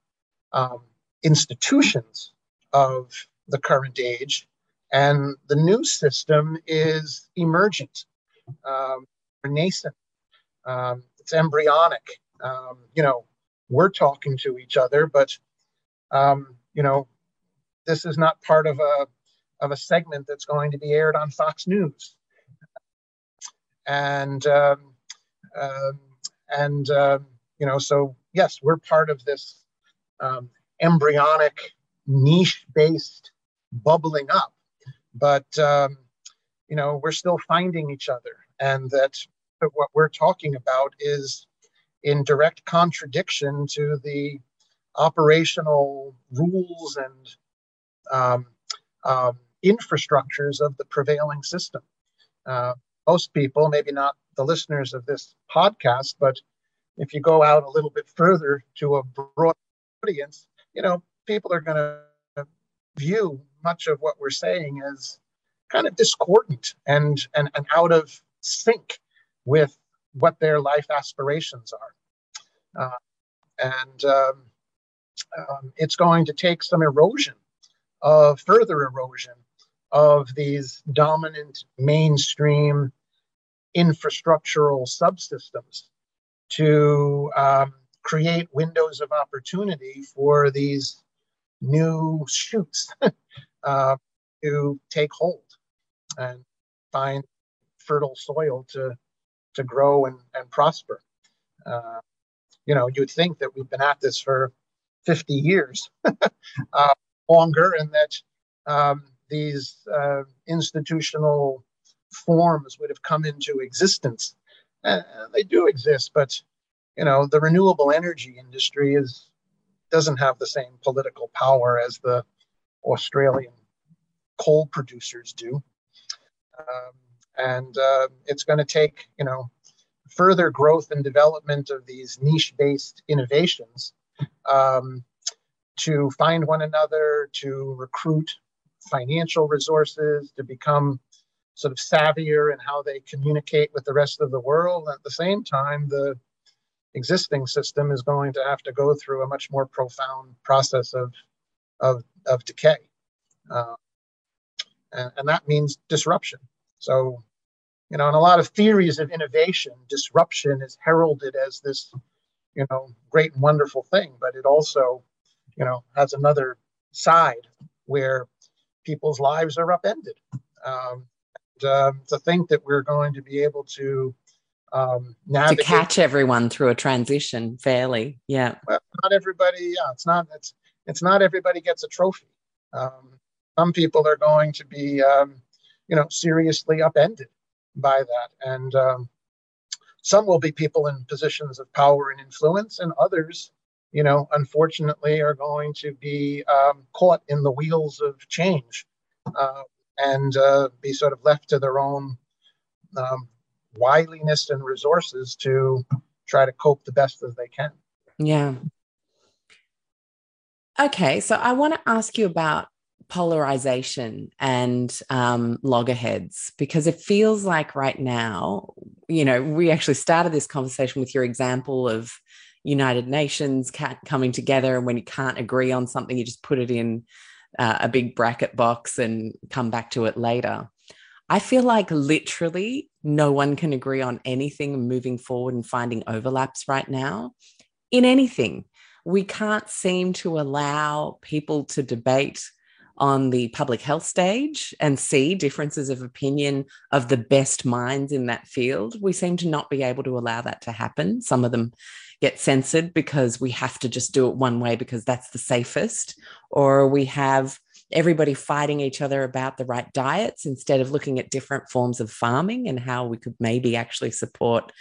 um, institutions of the current age, and the new system is emergent, um, nascent, um, it's embryonic. Um, you know, we're talking to each other, but um, you know, this is not part of a of a segment that's going to be aired on Fox News. And um, um, and uh, you know, so yes, we're part of this um, embryonic, niche-based bubbling up, but um, you know, we're still finding each other, and that what we're talking about is in direct contradiction to the operational rules and um, um, infrastructures of the prevailing system. Uh, most people, maybe not the listeners of this podcast, but if you go out a little bit further to a broad audience, you know, people are going to view much of what we're saying is kind of discordant and, and, and out of sync with what their life aspirations are. Uh, and um, um, it's going to take some erosion, of further erosion of these dominant mainstream infrastructural subsystems to um, create windows of opportunity for these new shoots uh, to take hold and find fertile soil to to grow and, and prosper. Uh, you know, you'd think that we've been at this for 50 years uh, longer, and that um, these uh, institutional forms would have come into existence. Uh, they do exist, but you know the renewable energy industry is doesn't have the same political power as the Australian coal producers do. Um, and uh, it's going to take, you know, further growth and development of these niche-based innovations um, to find one another, to recruit financial resources, to become sort of savvier in how they communicate with the rest of the world. At the same time, the existing system is going to have to go through a much more profound process of of, of decay, uh, and, and that means disruption. So, you know, in a lot of theories of innovation, disruption is heralded as this, you know, great and wonderful thing, but it also, you know, has another side where people's lives are upended. Um, and, uh, to think that we're going to be able to um, navigate.
to catch everyone through a transition fairly. Yeah.
Well, not everybody. Yeah, it's not. It's it's not everybody gets a trophy. Um, some people are going to be, um, you know, seriously upended by that, and um, some will be people in positions of power and influence, and others, you know, unfortunately, are going to be um, caught in the wheels of change uh, and uh, be sort of left to their own um, wiliness and resources to try to cope the best as they can.
Yeah. Okay, so I want to ask you about polarization and um, loggerheads because it feels like right now, you know, we actually started this conversation with your example of United Nations coming together, and when you can't agree on something, you just put it in uh, a big bracket box and come back to it later. I feel like literally no one can agree on anything moving forward and finding overlaps right now in anything. We can't seem to allow people to debate on the public health stage and see differences of opinion of the best minds in that field. We seem to not be able to allow that to happen. Some of them get censored because we have to just do it one way because that's the safest, or we have everybody fighting each other about the right diets instead of looking at different forms of farming and how we could maybe actually support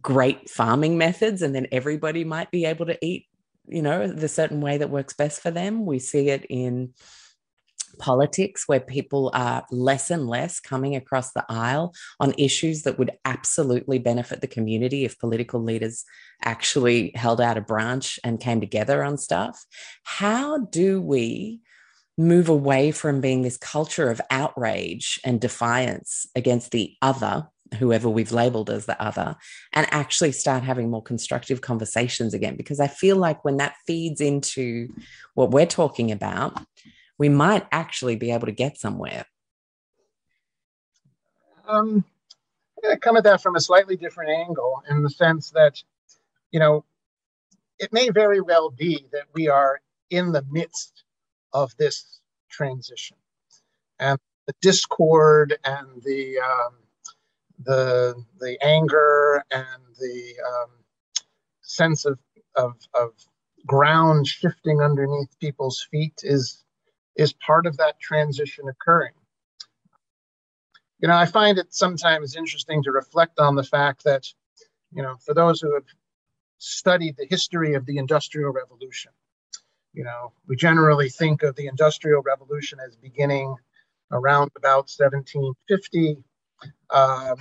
great farming methods and then everybody might be able to eat you know the certain way that works best for them. We see it in politics where people are less and less coming across the aisle on issues that would absolutely benefit the community if political leaders actually held out a branch and came together on stuff. How do we move away from being this culture of outrage and defiance against the other, whoever we've labeled as the other, and actually start having more constructive conversations again. Because I feel like when that feeds into what we're talking about, we might actually be able to get somewhere.
Um, I come at that from a slightly different angle in the sense that, you know, it may very well be that we are in the midst of this transition. And the discord and the um, the the anger and the um, sense of, of of ground shifting underneath people's feet is is part of that transition occurring. You know, I find it sometimes interesting to reflect on the fact that, you know, for those who have studied the history of the Industrial Revolution, you know, we generally think of the Industrial Revolution as beginning around about 1750. Um,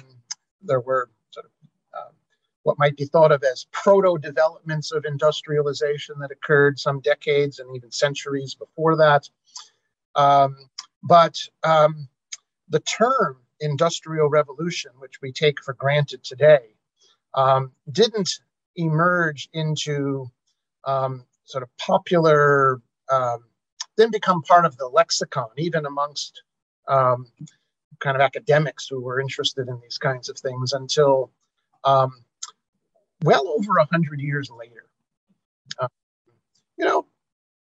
there were sort of uh, what might be thought of as proto developments of industrialization that occurred some decades and even centuries before that. Um, but um, the term industrial revolution, which we take for granted today, um, didn't emerge into um, sort of popular, um, then become part of the lexicon, even amongst um, kind of academics who were interested in these kinds of things until um, well over a hundred years later. Uh, you know,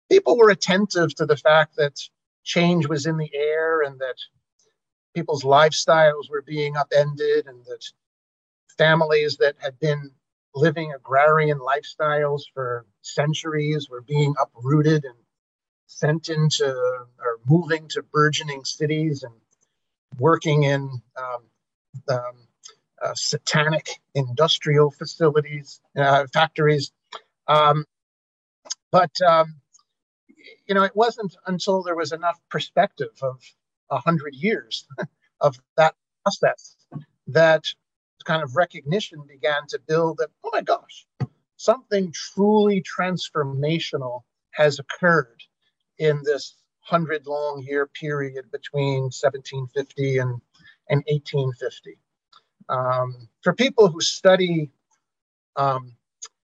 people were attentive to the fact that change was in the air and that people's lifestyles were being upended and that families that had been living agrarian lifestyles for centuries were being uprooted and sent into or moving to burgeoning cities and working in um, um, uh, satanic industrial facilities, uh, factories. Um, but, um, you know, it wasn't until there was enough perspective of a hundred years of that process that kind of recognition began to build that, oh my gosh, something truly transformational has occurred in this hundred long year period between 1750 and, and 1850. Um, for people who study um,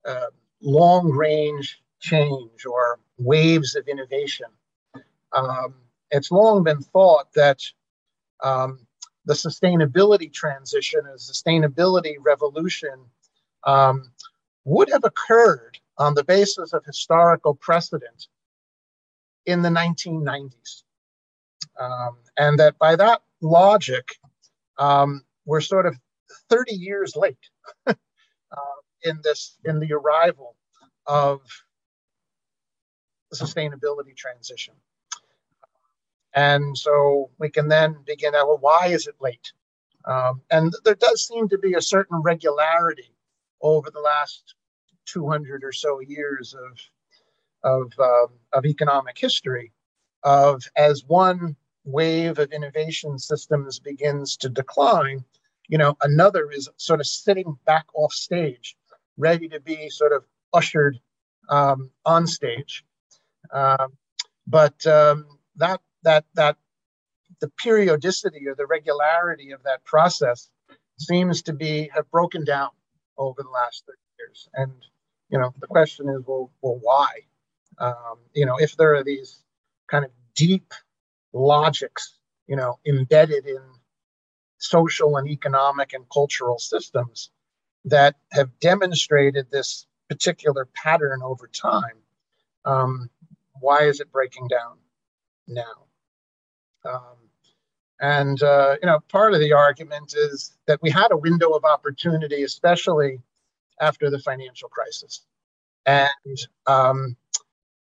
uh, long range change or waves of innovation, um, it's long been thought that um, the sustainability transition and sustainability revolution um, would have occurred on the basis of historical precedent in the 1990s. Um, and that by that logic, um, we're sort of 30 years late uh, in this in the arrival of the sustainability transition. And so we can then begin, well, why is it late? Um, and there does seem to be a certain regularity over the last 200 or so years of, of, um, of economic history of as one wave of innovation systems begins to decline, you know, another is sort of sitting back off stage, ready to be sort of ushered um, on stage. Um, but um, that that that the periodicity or the regularity of that process seems to be have broken down over the last 30 years. And you know, the question is, well, well, why? Um, you know, if there are these kind of deep logics, you know, embedded in social and economic and cultural systems that have demonstrated this particular pattern over time, um, why is it breaking down now? Um, and uh, you know, part of the argument is that we had a window of opportunity, especially after the financial crisis, and um,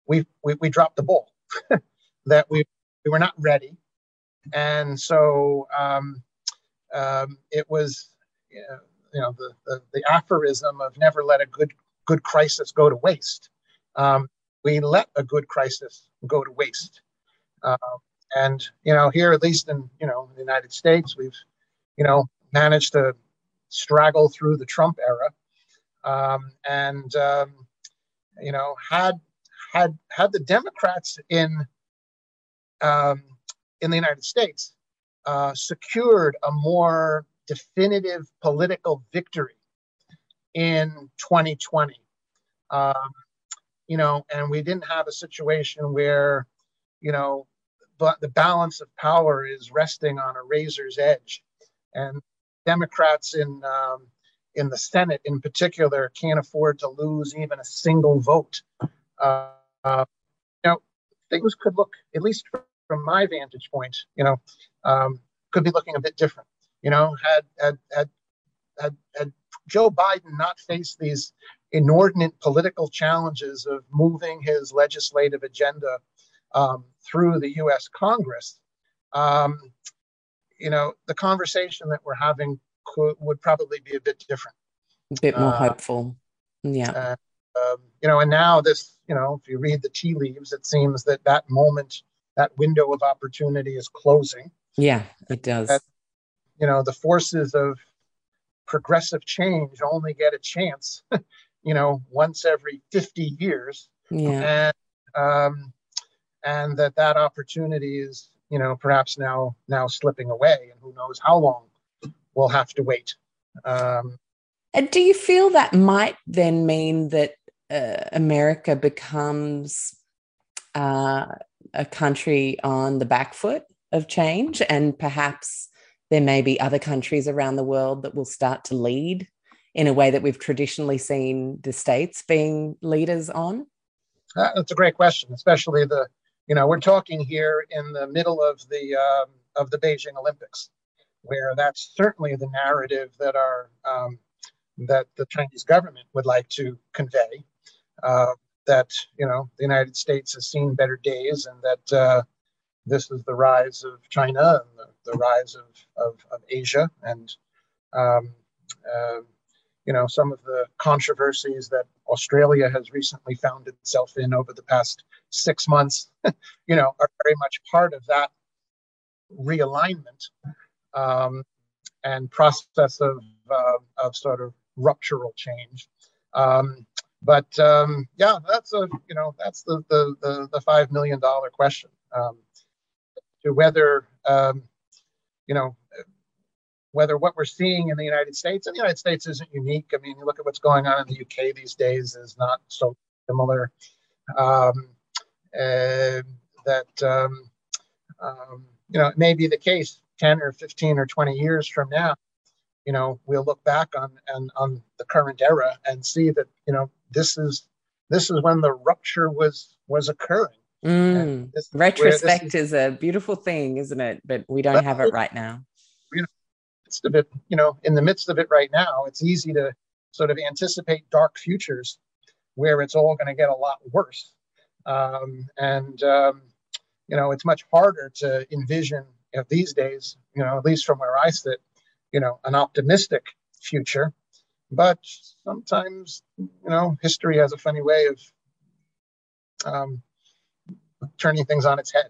we, we, we dropped the ball. that we we were not ready, and so um, um, it was you know the, the, the aphorism of never let a good good crisis go to waste. Um, we let a good crisis go to waste. Uh, and you know, here at least in you know the United States, we've you know managed to straggle through the Trump era, um, and um, you know had had had the Democrats in um, in the United States uh, secured a more definitive political victory in 2020. Um, you know, and we didn't have a situation where, you know, but the balance of power is resting on a razor's edge, and Democrats in um, in the Senate, in particular, can't afford to lose even a single vote. Uh, uh, you know, things could look, at least from my vantage point, you know, um, could be looking a bit different. You know, had had had had, had Joe Biden not faced these inordinate political challenges of moving his legislative agenda um, through the U.S. Congress, um, you know, the conversation that we're having could, would probably be a bit different,
a bit more uh, hopeful. Yeah.
And, um, you know, and now this, you know, if you read the tea leaves, it seems that that moment, that window of opportunity is closing.
Yeah, it does. That,
you know, the forces of progressive change only get a chance, you know, once every 50 years.
Yeah.
And, um, and that that opportunity is you know perhaps now now slipping away and who knows how long we'll have to wait um,
and do you feel that might then mean that uh, america becomes uh, a country on the back foot of change and perhaps there may be other countries around the world that will start to lead in a way that we've traditionally seen the states being leaders on
uh, that's a great question especially the you know, we're talking here in the middle of the um, of the Beijing Olympics, where that's certainly the narrative that our um, that the Chinese government would like to convey. Uh, that you know the United States has seen better days, and that uh, this is the rise of China and the, the rise of, of, of, Asia, and um, uh, you know some of the controversies that Australia has recently found itself in over the past six months, you know, are very much part of that realignment um, and process of uh, of sort of ruptural change. Um, but um, yeah, that's a you know that's the the the, the five million dollar question um, to whether um, you know whether what we're seeing in the United States and the United States isn't unique. I mean, you look at what's going on in the UK these days is not so similar. Uh, that um, you know it may be the case 10 or 15 or 20 years from now you know we'll look back on and on the current era and see that you know this is this is when the rupture was was occurring.
Mm. retrospect is, is, a beautiful thing isn't it? But we don't have it right now.
you know it's a bit you know in the midst of it right now it's easy to sort of anticipate dark futures where it's all going to get a lot worse. Um, and um, you know it's much harder to envision you know, these days you know at least from where i sit you know, an optimistic future. But sometimes, you know, history has a funny way of um, turning things on its head.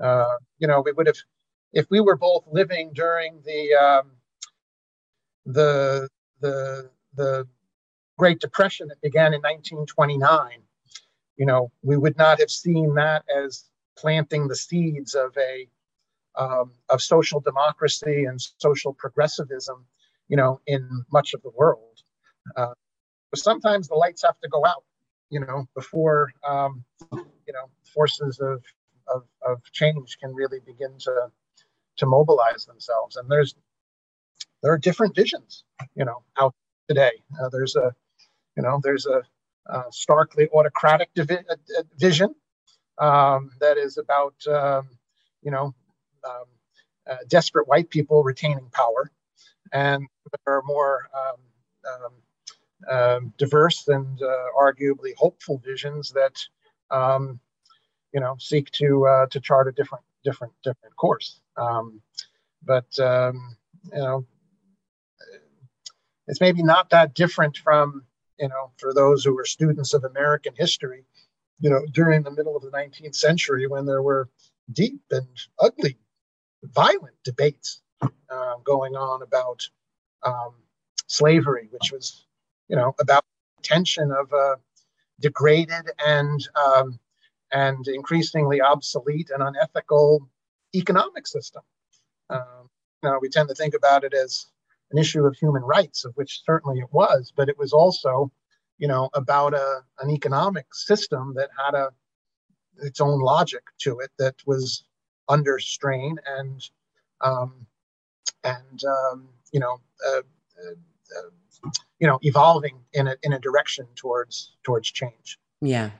Uh, you know, we would have, if we were both living during the um, the the the Great Depression that began in 1929, you know, we would not have seen that as planting the seeds of a um, of social democracy and social progressivism, you know, in much of the world. Uh, but sometimes the lights have to go out, you know, before um, you know forces of, of of change can really begin to to mobilize themselves. And there's there are different visions, you know, out today. Uh, there's a you know there's a, a starkly autocratic divi- a vision um, that is about um, you know um, uh, desperate white people retaining power, and there are more um, um, um diverse and uh, arguably hopeful visions that um, you know seek to uh, to chart a different different different course. But you know, it's maybe not that different from you know for those who were students of American history you know, during the middle of the 19th century when there were deep and ugly violent debates uh, going on about um, slavery, which was, you know, about tension of a degraded and um, and increasingly obsolete and unethical economic system. Um, know, we tend to think about it as an issue of human rights, of which certainly it was, but it was also, you know, about a an economic system that had a its own logic to it that was under strain and um, and um, you know uh, uh, uh, you know evolving in a in a direction towards towards change.
Yeah,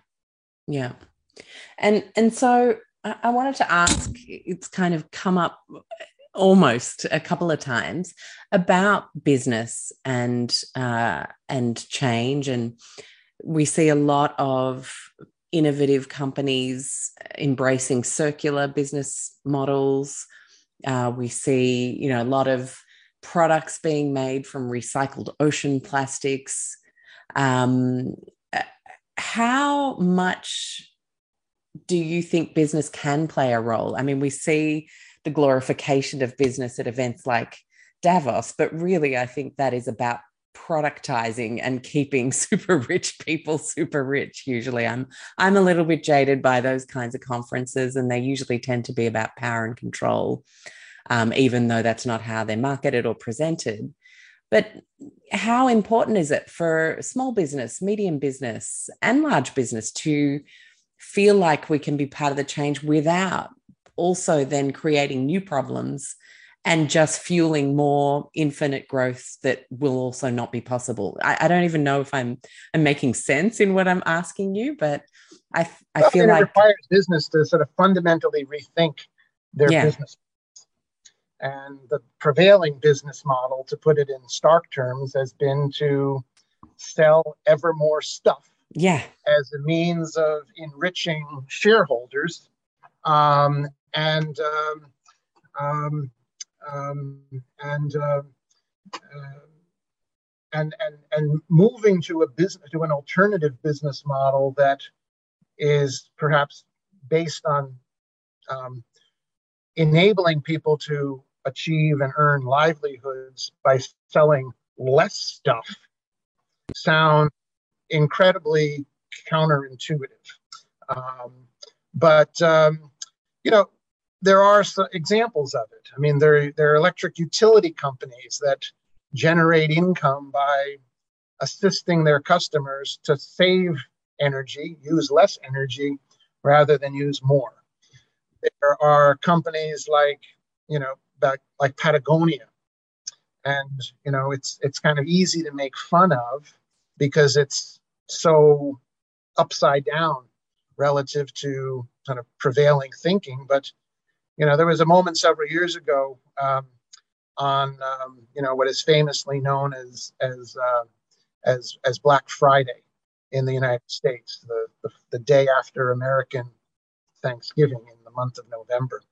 yeah, and and so I, wanted to ask. It's kind of come up almost a couple of times about business and uh, and change and we see a lot of innovative companies embracing circular business models. Uh, we see, you know, a lot of products being made from recycled ocean plastics. Um, how much do you think business can play a role? I mean, we see the glorification of business at events like Davos, but really, I think that is about productizing and keeping super rich people super rich usually. I'm i'm a little bit jaded by those kinds of conferences and they usually tend to be about power and control um, even though that's not how they're marketed or presented. But how important is it for small business medium business and large business to feel like we can be part of the change without also then creating new problems and just fueling more infinite growth that will also not be possible. I, I, don't even know if I'm I'm making sense in what I'm asking you, but I I well, feel like
it requires business to sort of fundamentally rethink their yeah. business. And the prevailing business model, to put it in stark terms, has been to sell ever more stuff
Yeah.
As a means of enriching shareholders um, and um, um, um and uh, uh, and and and moving to a business to an alternative business model that is perhaps based on um, enabling people to achieve and earn livelihoods by selling less stuff sound incredibly counterintuitive. Um, but um, you know, there are examples of it. I mean, there there are electric utility companies that generate income by assisting their customers to save energy, use less energy rather than use more. There are companies like, you know, like, like Patagonia. And, you know, it's it's kind of easy to make fun of because it's so upside down relative to kind of prevailing thinking. But, you know, there was a moment several years ago um, on um, you know what is famously known as as uh, as as Black Friday in the United States, the, the, the day after American Thanksgiving in the month of November,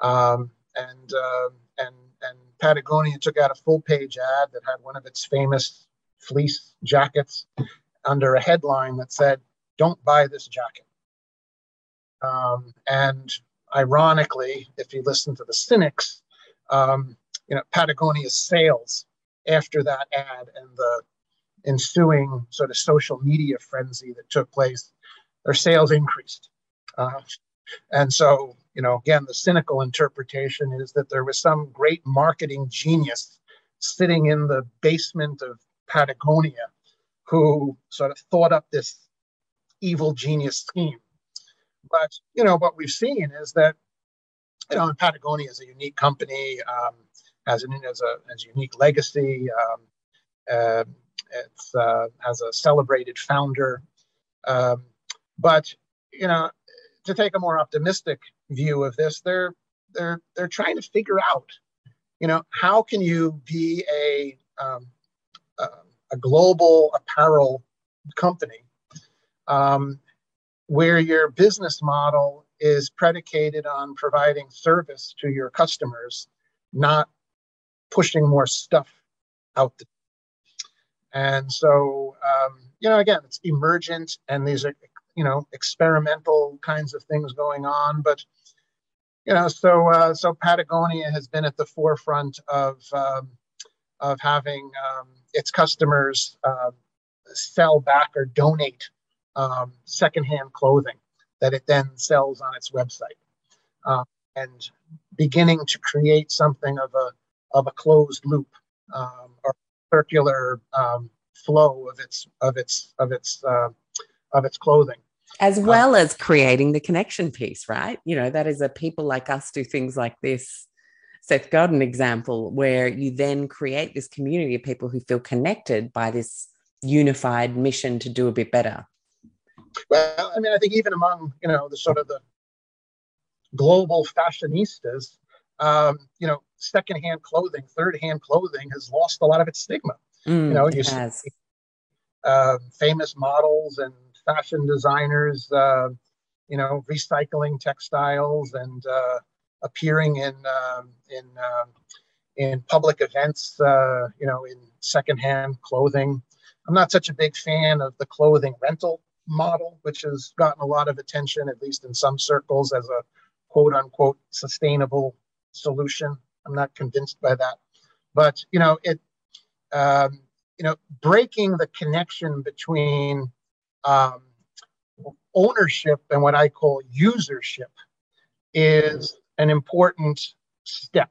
um, and uh, and and Patagonia took out a full page ad that had one of its famous fleece jackets under a headline that said, "Don't buy this jacket." Um, and ironically, if you listen to the cynics, um, you know, Patagonia's sales after that ad and the ensuing sort of social media frenzy that took place, their sales increased. Uh, and so, you know, again, the cynical interpretation is that there was some great marketing genius sitting in the basement of Patagonia who sort of thought up this evil genius scheme. But, you know, what we've seen is that, you know, Patagonia is a unique company. Um, has an has a has a unique legacy. Um, uh, it's uh, has a celebrated founder, um, but you know, to take a more optimistic view of this, they're they're they're trying to figure out, you know, how can you be a um, a, a, global apparel company um, where your business model is predicated on providing service to your customers, not pushing more stuff out. The, and so, um, you know, again, it's emergent and these are, you know, experimental kinds of things going on. But, you know, so uh, so Patagonia has been at the forefront of um, of having um, its customers uh, sell back or donate um, secondhand clothing that it then sells on its website, uh, and beginning to create something of a of a closed loop um, or circular um, flow of its of its of its uh, of its clothing.
As uh, well as creating the connection piece right? You know that is a people like us do things like this. Seth Godin example where you then create this community of people who feel connected by this unified mission to do a bit better
well i mean i think even among you know the sort of the global fashionistas um, you know, secondhand clothing, third-hand clothing has lost a lot of its stigma.
Mm,
you know, you see uh, famous models and fashion designers, uh, you know, recycling textiles and uh, appearing in um, in um, in public events, uh, you know, in secondhand clothing. I'm not such a big fan of the clothing rental model, which has gotten a lot of attention, at least in some circles, as a quote unquote sustainable solution. I'm not convinced by that, but you know it. Um, you know, breaking the connection between um, ownership and what I call usership is an important step.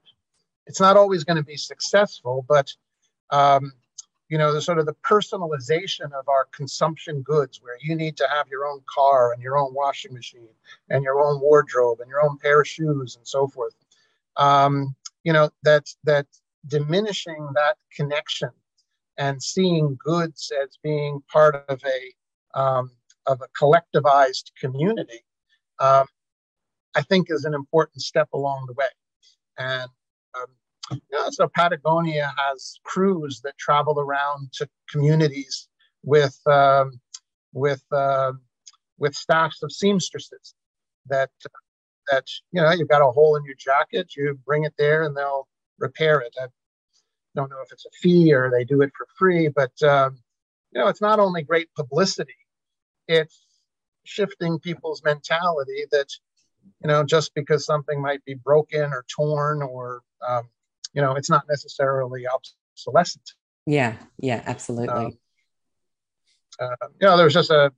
It's not always going to be successful, but um, you know, the sort of the personalization of our consumption goods, where you need to have your own car and your own washing machine and your own wardrobe and your own pair of shoes and so forth um, you know that that diminishing that connection and seeing goods as being part of a um, of a collectivized community, um, I think is an important step along the way. And know, so Patagonia has crews that travel around to communities with um, with uh, with staffs of seamstresses that that you know you've got a hole in your jacket, you bring it there and they'll repair it. I don't know if it's a fee or they do it for free, but um, you know it's not only great publicity, it's shifting people's mentality that you know just because something might be broken or torn or um, you know it's not necessarily obsolescent.
Yeah, yeah, absolutely. Um,
uh, you know, there was just a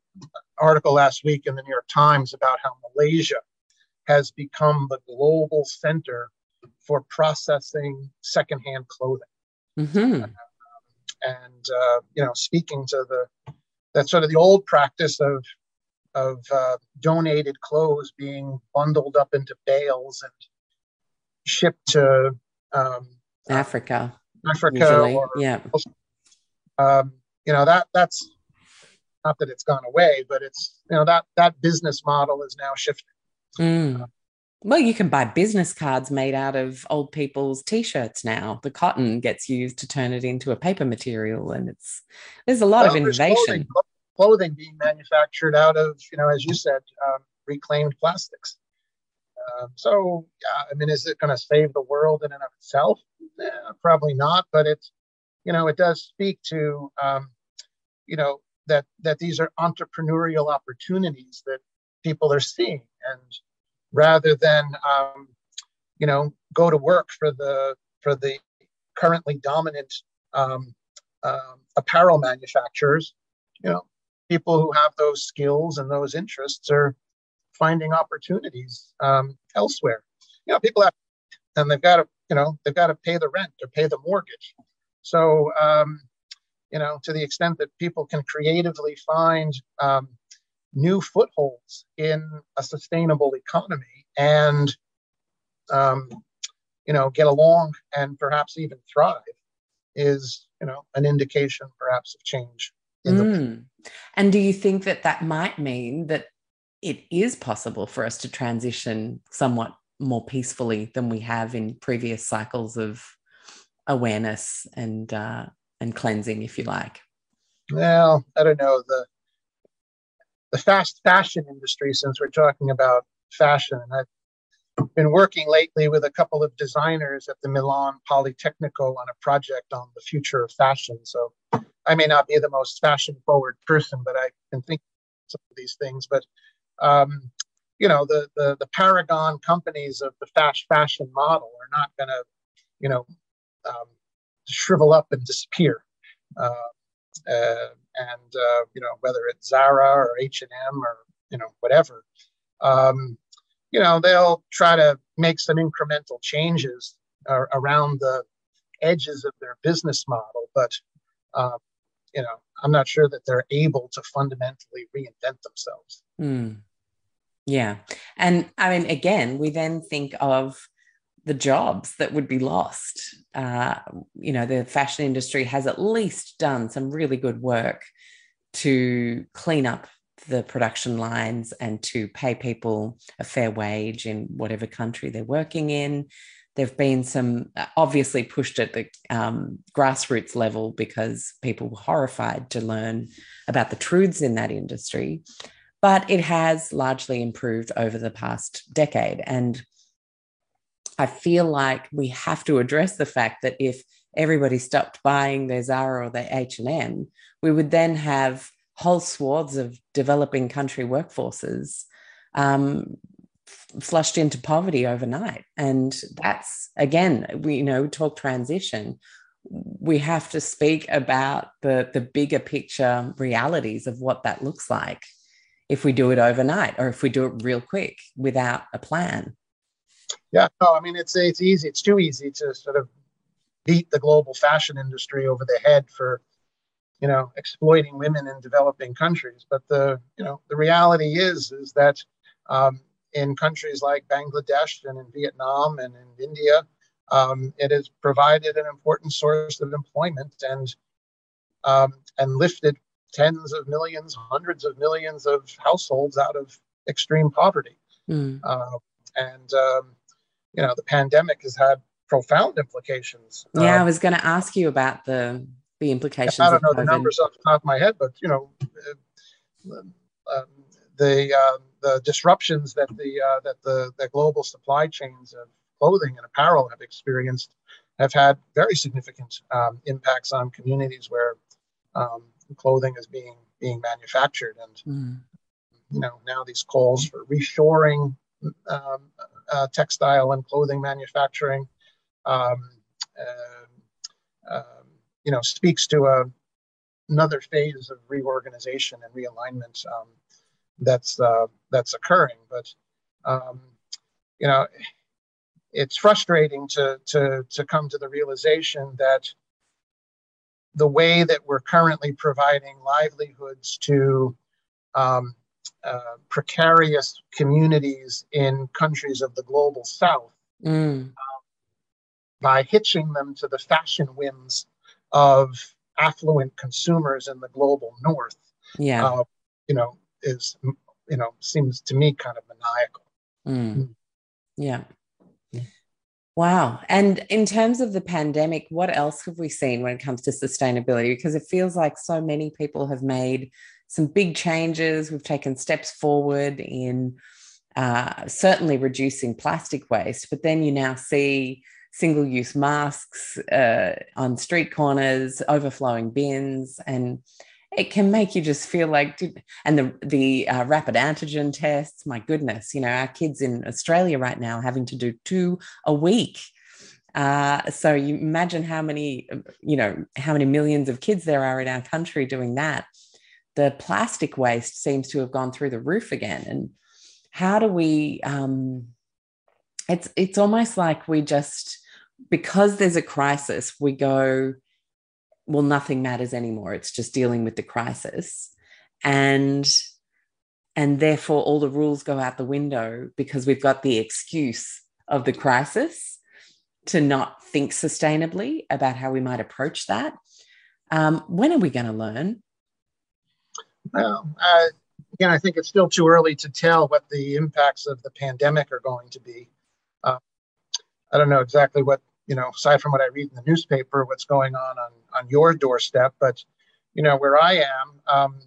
article last week in the New York Times about how Malaysia has become the global center for processing secondhand clothing.
Mm-hmm.
Uh, and uh, you know, speaking to the that sort of the old practice of of uh, donated clothes being bundled up into bales and shipped to um,
Africa.
Africa, usually.
Or, yeah.
Um, you know that that's not that it's gone away, but it's you know that that business model is now shifting.
Mm. Well, you can buy business cards made out of old people's t-shirts now. The cotton gets used to turn it into a paper material, and it's there's a lot well, of innovation.
Clothing, clothing, being manufactured out of you know, as you said, um, reclaimed plastics. Um, so, yeah, I mean, is it going to save the world in and of itself? Eh, probably not, but it's you know, it does speak to um, you know that that these are entrepreneurial opportunities that people are seeing and rather than um, you know go to work for the for the currently dominant um, uh, apparel manufacturers you know people who have those skills and those interests are finding opportunities um, elsewhere you know people have and they've got to you know they've got to pay the rent or pay the mortgage so um, you know, to the extent that people can creatively find um, new footholds in a sustainable economy and, um, you know, get along and perhaps even thrive is, you know, an indication perhaps of change.
Mm. And do you think that that might mean that it is possible for us to transition somewhat more peacefully than we have in previous cycles of awareness and uh, and cleansing, if you like?
Well, I don't know the the fast fashion industry. Since we're talking about fashion, I've been working lately with a couple of designers at the Milan Politecnico on a project on the future of fashion. So I may not be the most fashion forward person, but I can think some of these things. But um, you know, the, the the paragon companies of the fast fashion model are not going to, you know, um, shrivel up and disappear. Uh, uh, and uh, you know whether it's Zara or H and M or you know whatever, um, you know they'll try to make some incremental changes around the edges of their business model, but um, you know I'm not sure that they're able to fundamentally reinvent themselves.
Mm. Yeah, and I mean again, we then think of the jobs that would be lost. Uh, you know, the fashion industry has at least done some really good work to clean up the production lines and to pay people a fair wage in whatever country they're working in. There've been some obviously pushed at the um, grassroots level because people were horrified to learn about the truths in that industry, but it has largely improved over the past decade. And I feel like we have to address the fact that if everybody stopped buying their Zara or their H&M, we would then have whole swaths of developing country workforces um, flushed into poverty overnight. And that's, again, we, you know, talk transition. We have to speak about the, the bigger picture realities of what that looks like if we do it overnight or if we do it real quick without a plan.
Yeah, no, I mean it's it's easy. It's too easy to sort of beat the global fashion industry over the head for you know exploiting women in developing countries. But the you know the reality is is that um, in countries like Bangladesh and in Vietnam and in India, um, it has provided an important source of employment and um, and lifted tens of millions, hundreds of millions of households out of extreme poverty.
Mm.
Uh, and um, you know the pandemic has had profound implications.
Yeah, I was going to ask you about the the implications.
I don't know COVID. the numbers off the top of my head, but you know, um, the uh, the disruptions that the uh, that the the global supply chains of clothing and apparel have experienced have had very significant um, impacts on communities where um, clothing is being being manufactured and mm. you know now these calls for reshoring um, uh, textile and clothing manufacturing um, uh, um, you know speaks to a another phase of reorganization and realignment um, that's uh, that's occurring. But um, you know, it's frustrating to to to come to the realization that the way that we're currently providing livelihoods to um, uh, precarious communities in countries of the global south mm. uh, by hitching them to the fashion whims of affluent consumers in the global north
yeah uh,
you know is you know seems to me kind of maniacal
mm. Mm. yeah Wow. And in terms of the pandemic, what else have we seen when it comes to sustainability? Because it feels like so many people have made some big changes. We've taken steps forward in uh, certainly reducing plastic waste, but then you now see single use masks uh, on street corners, overflowing bins, and it can make you just feel like and the the uh, rapid antigen tests my goodness you know our kids in australia right now having to do two a week. Uh, so you imagine how many you know how many millions of kids there are in our country doing that. The plastic waste seems to have gone through the roof again. And how do we um, it's it's almost like we just because there's a crisis, we go, well, nothing matters anymore. It's just dealing with the crisis. And and therefore all the rules go out the window because we've got the excuse of the crisis to not think sustainably about how we might approach that. Um, when are we going to learn?
Well, uh, again, I think it's still too early to tell what the impacts of the pandemic are going to be. Uh, I don't know exactly what you know, aside from what I read in the newspaper, what's going on on, on your doorstep. But, you know, where I am, um,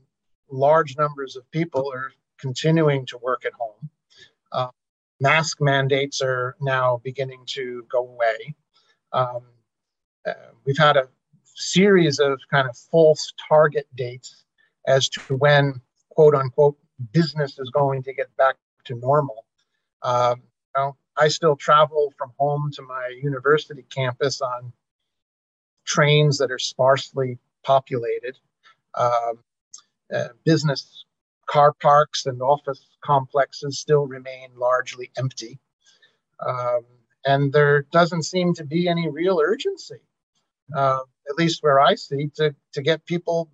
large numbers of people are continuing to work at home. Uh, mask mandates are now beginning to go away. Um, uh, we've had a series of kind of false target dates as to when, quote unquote, business is going to get back to normal. Um, you know, I still travel from home to my university campus on trains that are sparsely populated. Um, uh, business car parks and office complexes still remain largely empty. Um, and there doesn't seem to be any real urgency, uh, at least where I see, to, to get people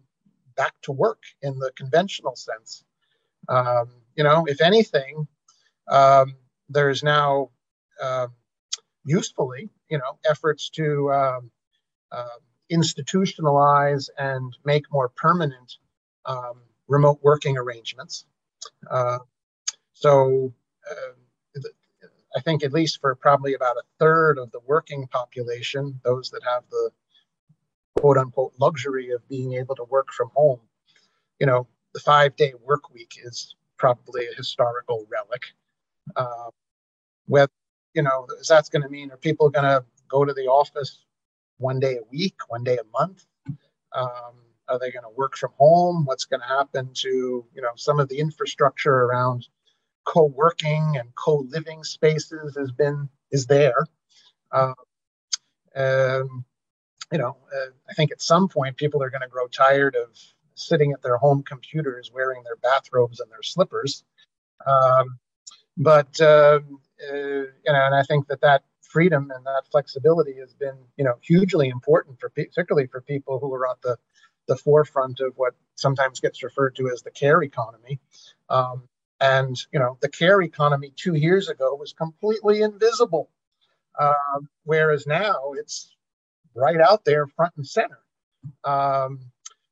back to work in the conventional sense. Um, you know, if anything, um, there's now uh, usefully, you know, efforts to um, uh, institutionalize and make more permanent um, remote working arrangements. Uh, so uh, I think at least for probably about a third of the working population, those that have the quote unquote luxury of being able to work from home, you know, the five day work week is probably a historical relic. Uh, whether you know, is that's going to mean are people going to go to the office one day a week, one day a month? Um, are they going to work from home? What's going to happen to you know some of the infrastructure around co-working and co-living spaces has been is there. Um, you know, uh, I think at some point people are going to grow tired of sitting at their home computers wearing their bathrobes and their slippers. Um, but uh, uh, you know, and I think that that freedom and that flexibility has been, you know, hugely important for particularly for people who are at the the forefront of what sometimes gets referred to as the care economy. Um, and you know, the care economy two years ago was completely invisible, uh, whereas now it's right out there, front and center. Um,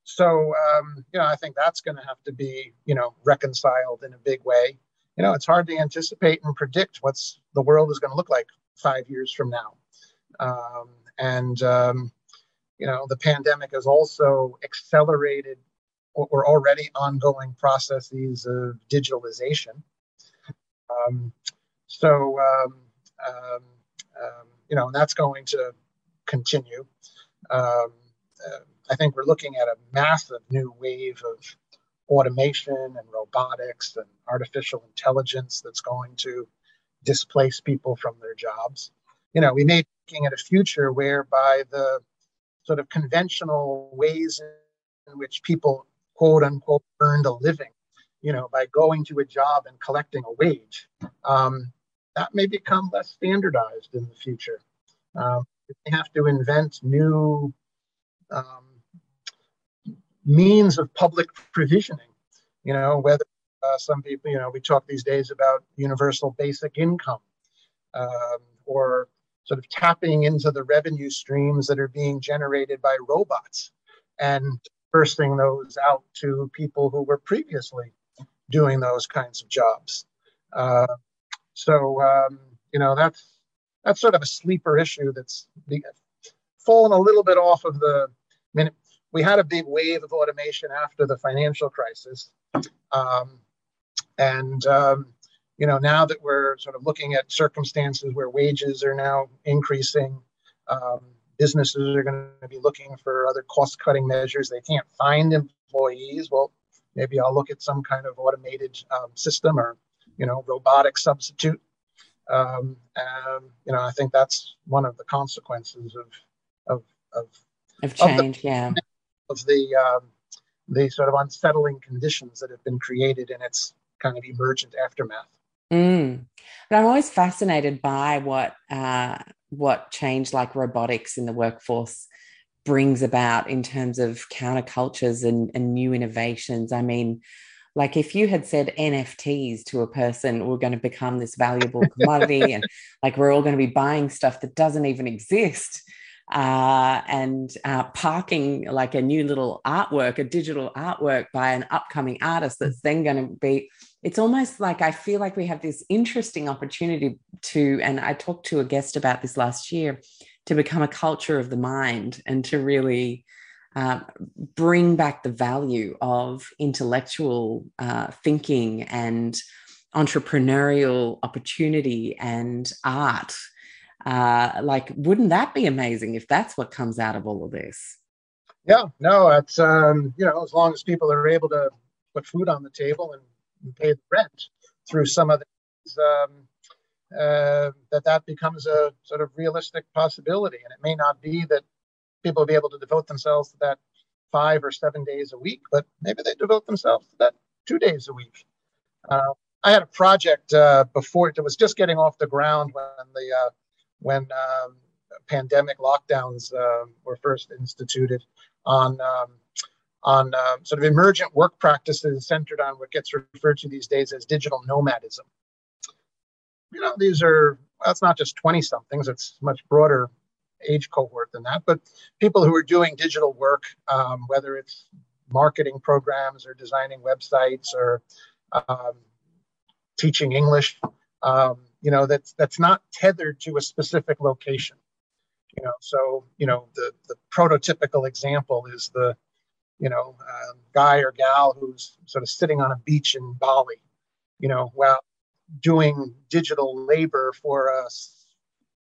so um, you know, I think that's going to have to be you know reconciled in a big way you know, it's hard to anticipate and predict what's the world is going to look like five years from now. Um, and, um, you know, the pandemic has also accelerated or already ongoing processes of digitalization. Um, so, um, um, um you know, that's going to continue. Uh, I think we're looking at a massive new wave of automation and robotics and artificial intelligence that's going to displace people from their jobs. You know, we may be looking at a future whereby the sort of conventional ways in which people quote unquote earned a living, you know, by going to a job and collecting a wage, um, that may become less standardized in the future. Um, they have to invent new um, means of public provisioning. You know, whether uh, some people, you know, we talk these days about universal basic income um, or sort of tapping into the revenue streams that are being generated by robots and dispersing those out to people who were previously doing those kinds of jobs. Uh, so, um, you know, that's that's sort of a sleeper issue that's fallen a little bit off of the. We had a big wave of automation after the financial crisis, um, and um, you know now that we're sort of looking at circumstances where wages are now increasing, um, businesses are going to be looking for other cost-cutting measures. They can't find employees. Well, maybe I'll look at some kind of automated um, system or you know robotic substitute um, and you know, I think that's one of the consequences of of of,
of change,
of the,
yeah,
of the um, the sort of unsettling conditions that have been created in its kind of emergent aftermath.
Mm. But I'm always fascinated by what uh, what change like robotics in the workforce brings about in terms of countercultures and, and new innovations. I mean, like if you had said nfts to a person we're going to become this valuable commodity and like we're all going to be buying stuff that doesn't even exist uh, and uh, parking like a new little artwork a digital artwork by an upcoming artist that's then going to be it's almost like i feel like we have this interesting opportunity to and i talked to a guest about this last year to become a culture of the mind and to really uh, bring back the value of intellectual uh, thinking and entrepreneurial opportunity and art. Uh, like, wouldn't that be amazing if that's what comes out of all of this?
Yeah, no, it's um, you know, as long as people are able to put food on the table and, and pay the rent through some of these, um, uh, that that becomes a sort of realistic possibility. And it may not be that people will be able to devote themselves to that five or seven days a week, but maybe they devote themselves to that two days a week. Uh, I had a project uh, before it was just getting off the ground when the uh, when um, pandemic lockdowns uh, were first instituted on um, on um, sort of emergent work practices centered on what gets referred to these days as digital nomadism. You know, these are it's not just 20 somethings; it's much broader age cohort than that, but people who are doing digital work, um, whether it's marketing programs or designing websites or um, teaching English, um, you know, that's that's not tethered to a specific location. You know, so you know the the prototypical example is the you know uh, guy or gal who's sort of sitting on a beach in Bali, you know, while doing digital labor for a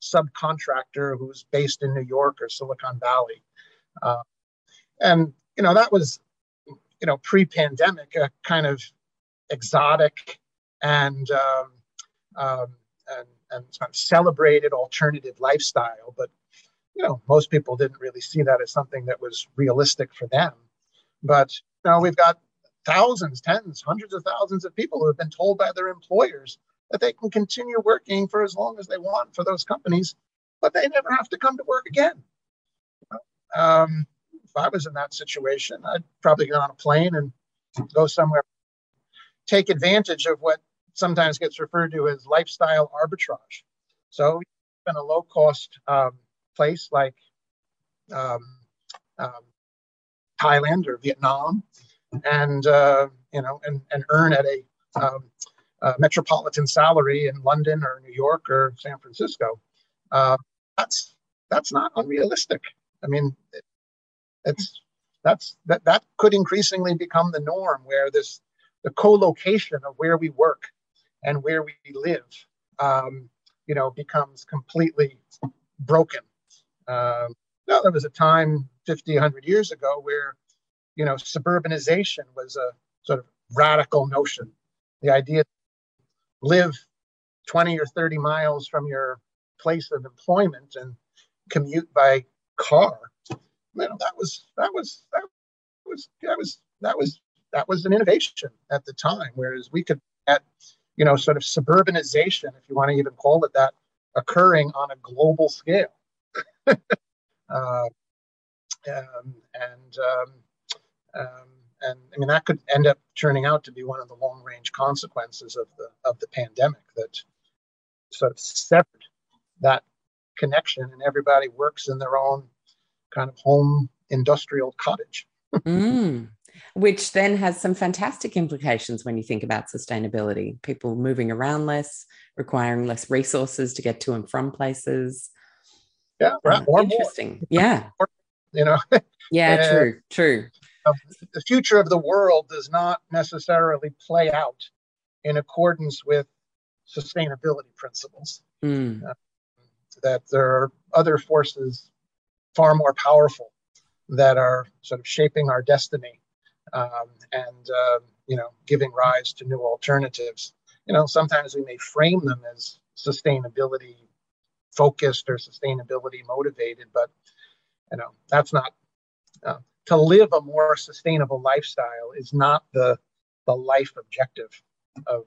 subcontractor who's based in New York or Silicon Valley. Uh, and, you know, that was, you know, pre pandemic, a kind of exotic and, um, um, and, and of celebrated alternative lifestyle. But, you know, most people didn't really see that as something that was realistic for them. But, know, we've got thousands, tens, hundreds of thousands of people who have been told by their employers that they can continue working for as long as they want for those companies, but they never have to come to work again. Um, if I was in that situation, I'd probably get on a plane and go somewhere, take advantage of what sometimes gets referred to as lifestyle arbitrage. So, in a low cost um, place like um, um, Thailand or Vietnam, and uh, you know, and, and earn at a um, uh, metropolitan salary in London or New York or San Francisco. Uh, that's that's not unrealistic. I mean, it, it's that's that that could increasingly become the norm where this the co-location of where we work and where we live um, you know becomes completely broken um, no, there was a time 50 100 years ago where you know suburbanization was a sort of radical notion the idea live 20 or 30 miles from your place of employment and commute by car you know, that was that was that was that was that was that was an innovation at the time. Whereas we could at you know sort of suburbanization, if you want to even call it that, occurring on a global scale. uh, um, and um, um, and I mean that could end up turning out to be one of the long range consequences of the of the pandemic that sort of severed that connection, and everybody works in their own kind of home industrial cottage.
mm, which then has some fantastic implications when you think about sustainability. People moving around less, requiring less resources to get to and from places.
Yeah,
right. Uh, interesting. More. Yeah.
You know.
yeah, true, true.
The future of the world does not necessarily play out in accordance with sustainability principles.
Mm. Uh,
that there are other forces far more powerful that are sort of shaping our destiny um, and uh, you know giving rise to new alternatives you know sometimes we may frame them as sustainability focused or sustainability motivated but you know that's not uh, to live a more sustainable lifestyle is not the the life objective of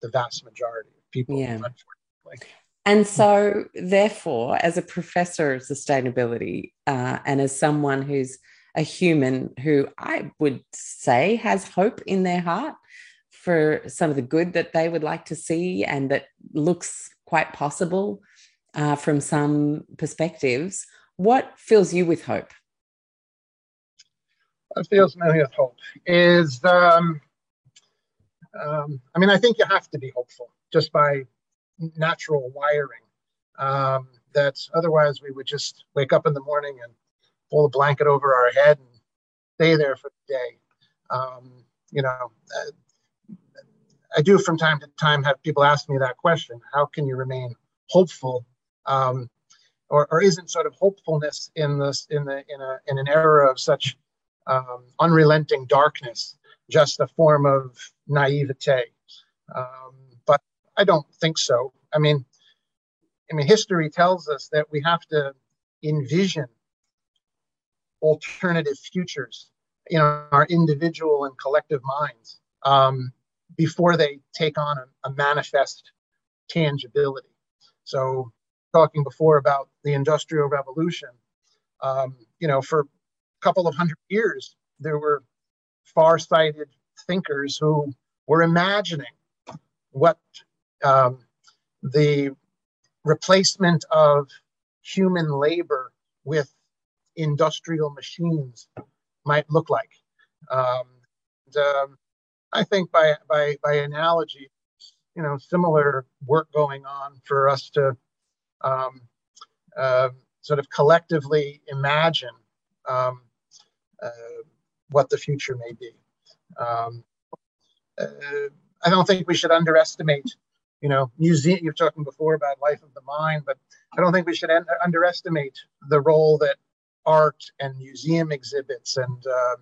the vast majority of people
yeah. unfortunately and so, therefore, as a professor of sustainability uh, and as someone who's a human who I would say has hope in their heart for some of the good that they would like to see and that looks quite possible uh, from some perspectives, what fills you with hope?
What fills me with hope is, um, um, I mean, I think you have to be hopeful just by natural wiring. Um, that otherwise we would just wake up in the morning and pull a blanket over our head and stay there for the day. Um, you know, uh, I do from time to time have people ask me that question: How can you remain hopeful? Um, or, or isn't sort of hopefulness in this in the in a in an era of such um, unrelenting darkness just a form of naivete? Um, but I don't think so. I mean, I mean, history tells us that we have to envision alternative futures in our individual and collective minds um, before they take on a, a manifest tangibility. So, talking before about the Industrial Revolution, um, you know, for a couple of hundred years, there were far-sighted thinkers who were imagining what um, the replacement of human labor with industrial machines might look like. Um, and, um, I think by, by, by analogy, you know, similar work going on for us to um, uh, sort of collectively imagine um, uh, what the future may be. Um, uh, I don't think we should underestimate you know, museum. You're talking before about life of the mind, but I don't think we should un- underestimate the role that art and museum exhibits and uh,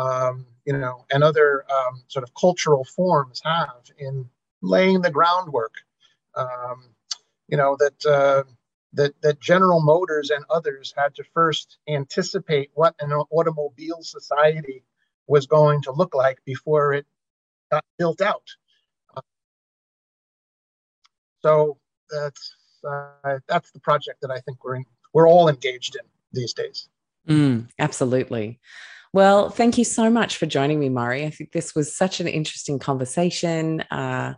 um, you know and other um, sort of cultural forms have in laying the groundwork. Um, you know that uh, that that General Motors and others had to first anticipate what an automobile society was going to look like before it got built out. So that's uh, that's the project that I think we're in, we're all engaged in these days.
Mm, absolutely. Well, thank you so much for joining me, Maurie. I think this was such an interesting conversation. Uh,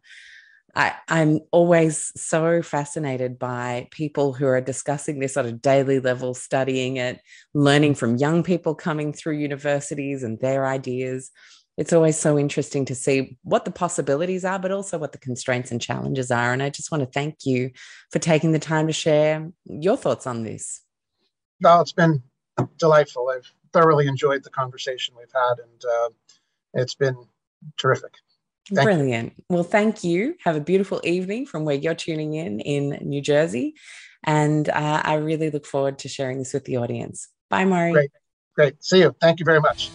I, am always so fascinated by people who are discussing this on a daily level, studying it, learning from young people coming through universities and their ideas it's always so interesting to see what the possibilities are, but also what the constraints and challenges are. And I just want to thank you for taking the time to share your thoughts on this.
Well, it's been delightful. I've thoroughly enjoyed the conversation we've had, and uh, it's been terrific.
Thank Brilliant. You. Well, thank you. Have a beautiful evening from where you're tuning in in New Jersey. And uh, I really look forward to sharing this with the audience. Bye, Maurie.
Great. Great. See you. Thank you very much.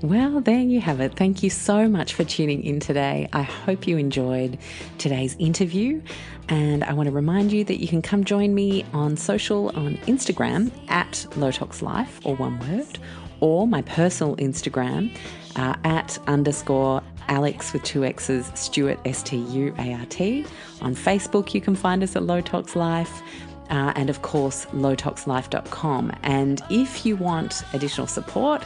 Well, there you have it. Thank you so much for tuning in today. I hope you enjoyed today's interview. And I want to remind you that you can come join me on social on Instagram at Low Tox Life, or one word, or my personal Instagram uh, at underscore Alex with two X's, Stuart, S T U A R T. On Facebook, you can find us at Low Tox Life. Uh, and of course, lowtoxlife.com. And if you want additional support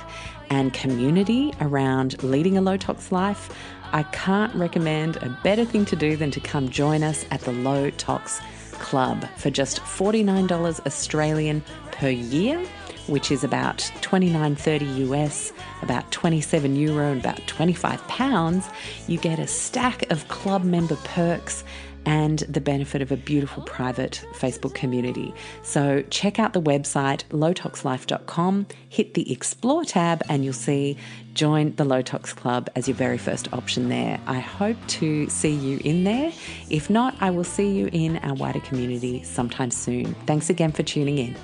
and community around leading a low tox life, I can't recommend a better thing to do than to come join us at the Low Tox Club for just $49 Australian per year, which is about 29.30 US, about 27 euro and about 25 pounds. You get a stack of club member perks and the benefit of a beautiful private Facebook community. So check out the website lowtoxlife.com, hit the explore tab, and you'll see join the Low Tox Club as your very first option there. I hope to see you in there. If not, I will see you in our wider community sometime soon. Thanks again for tuning in.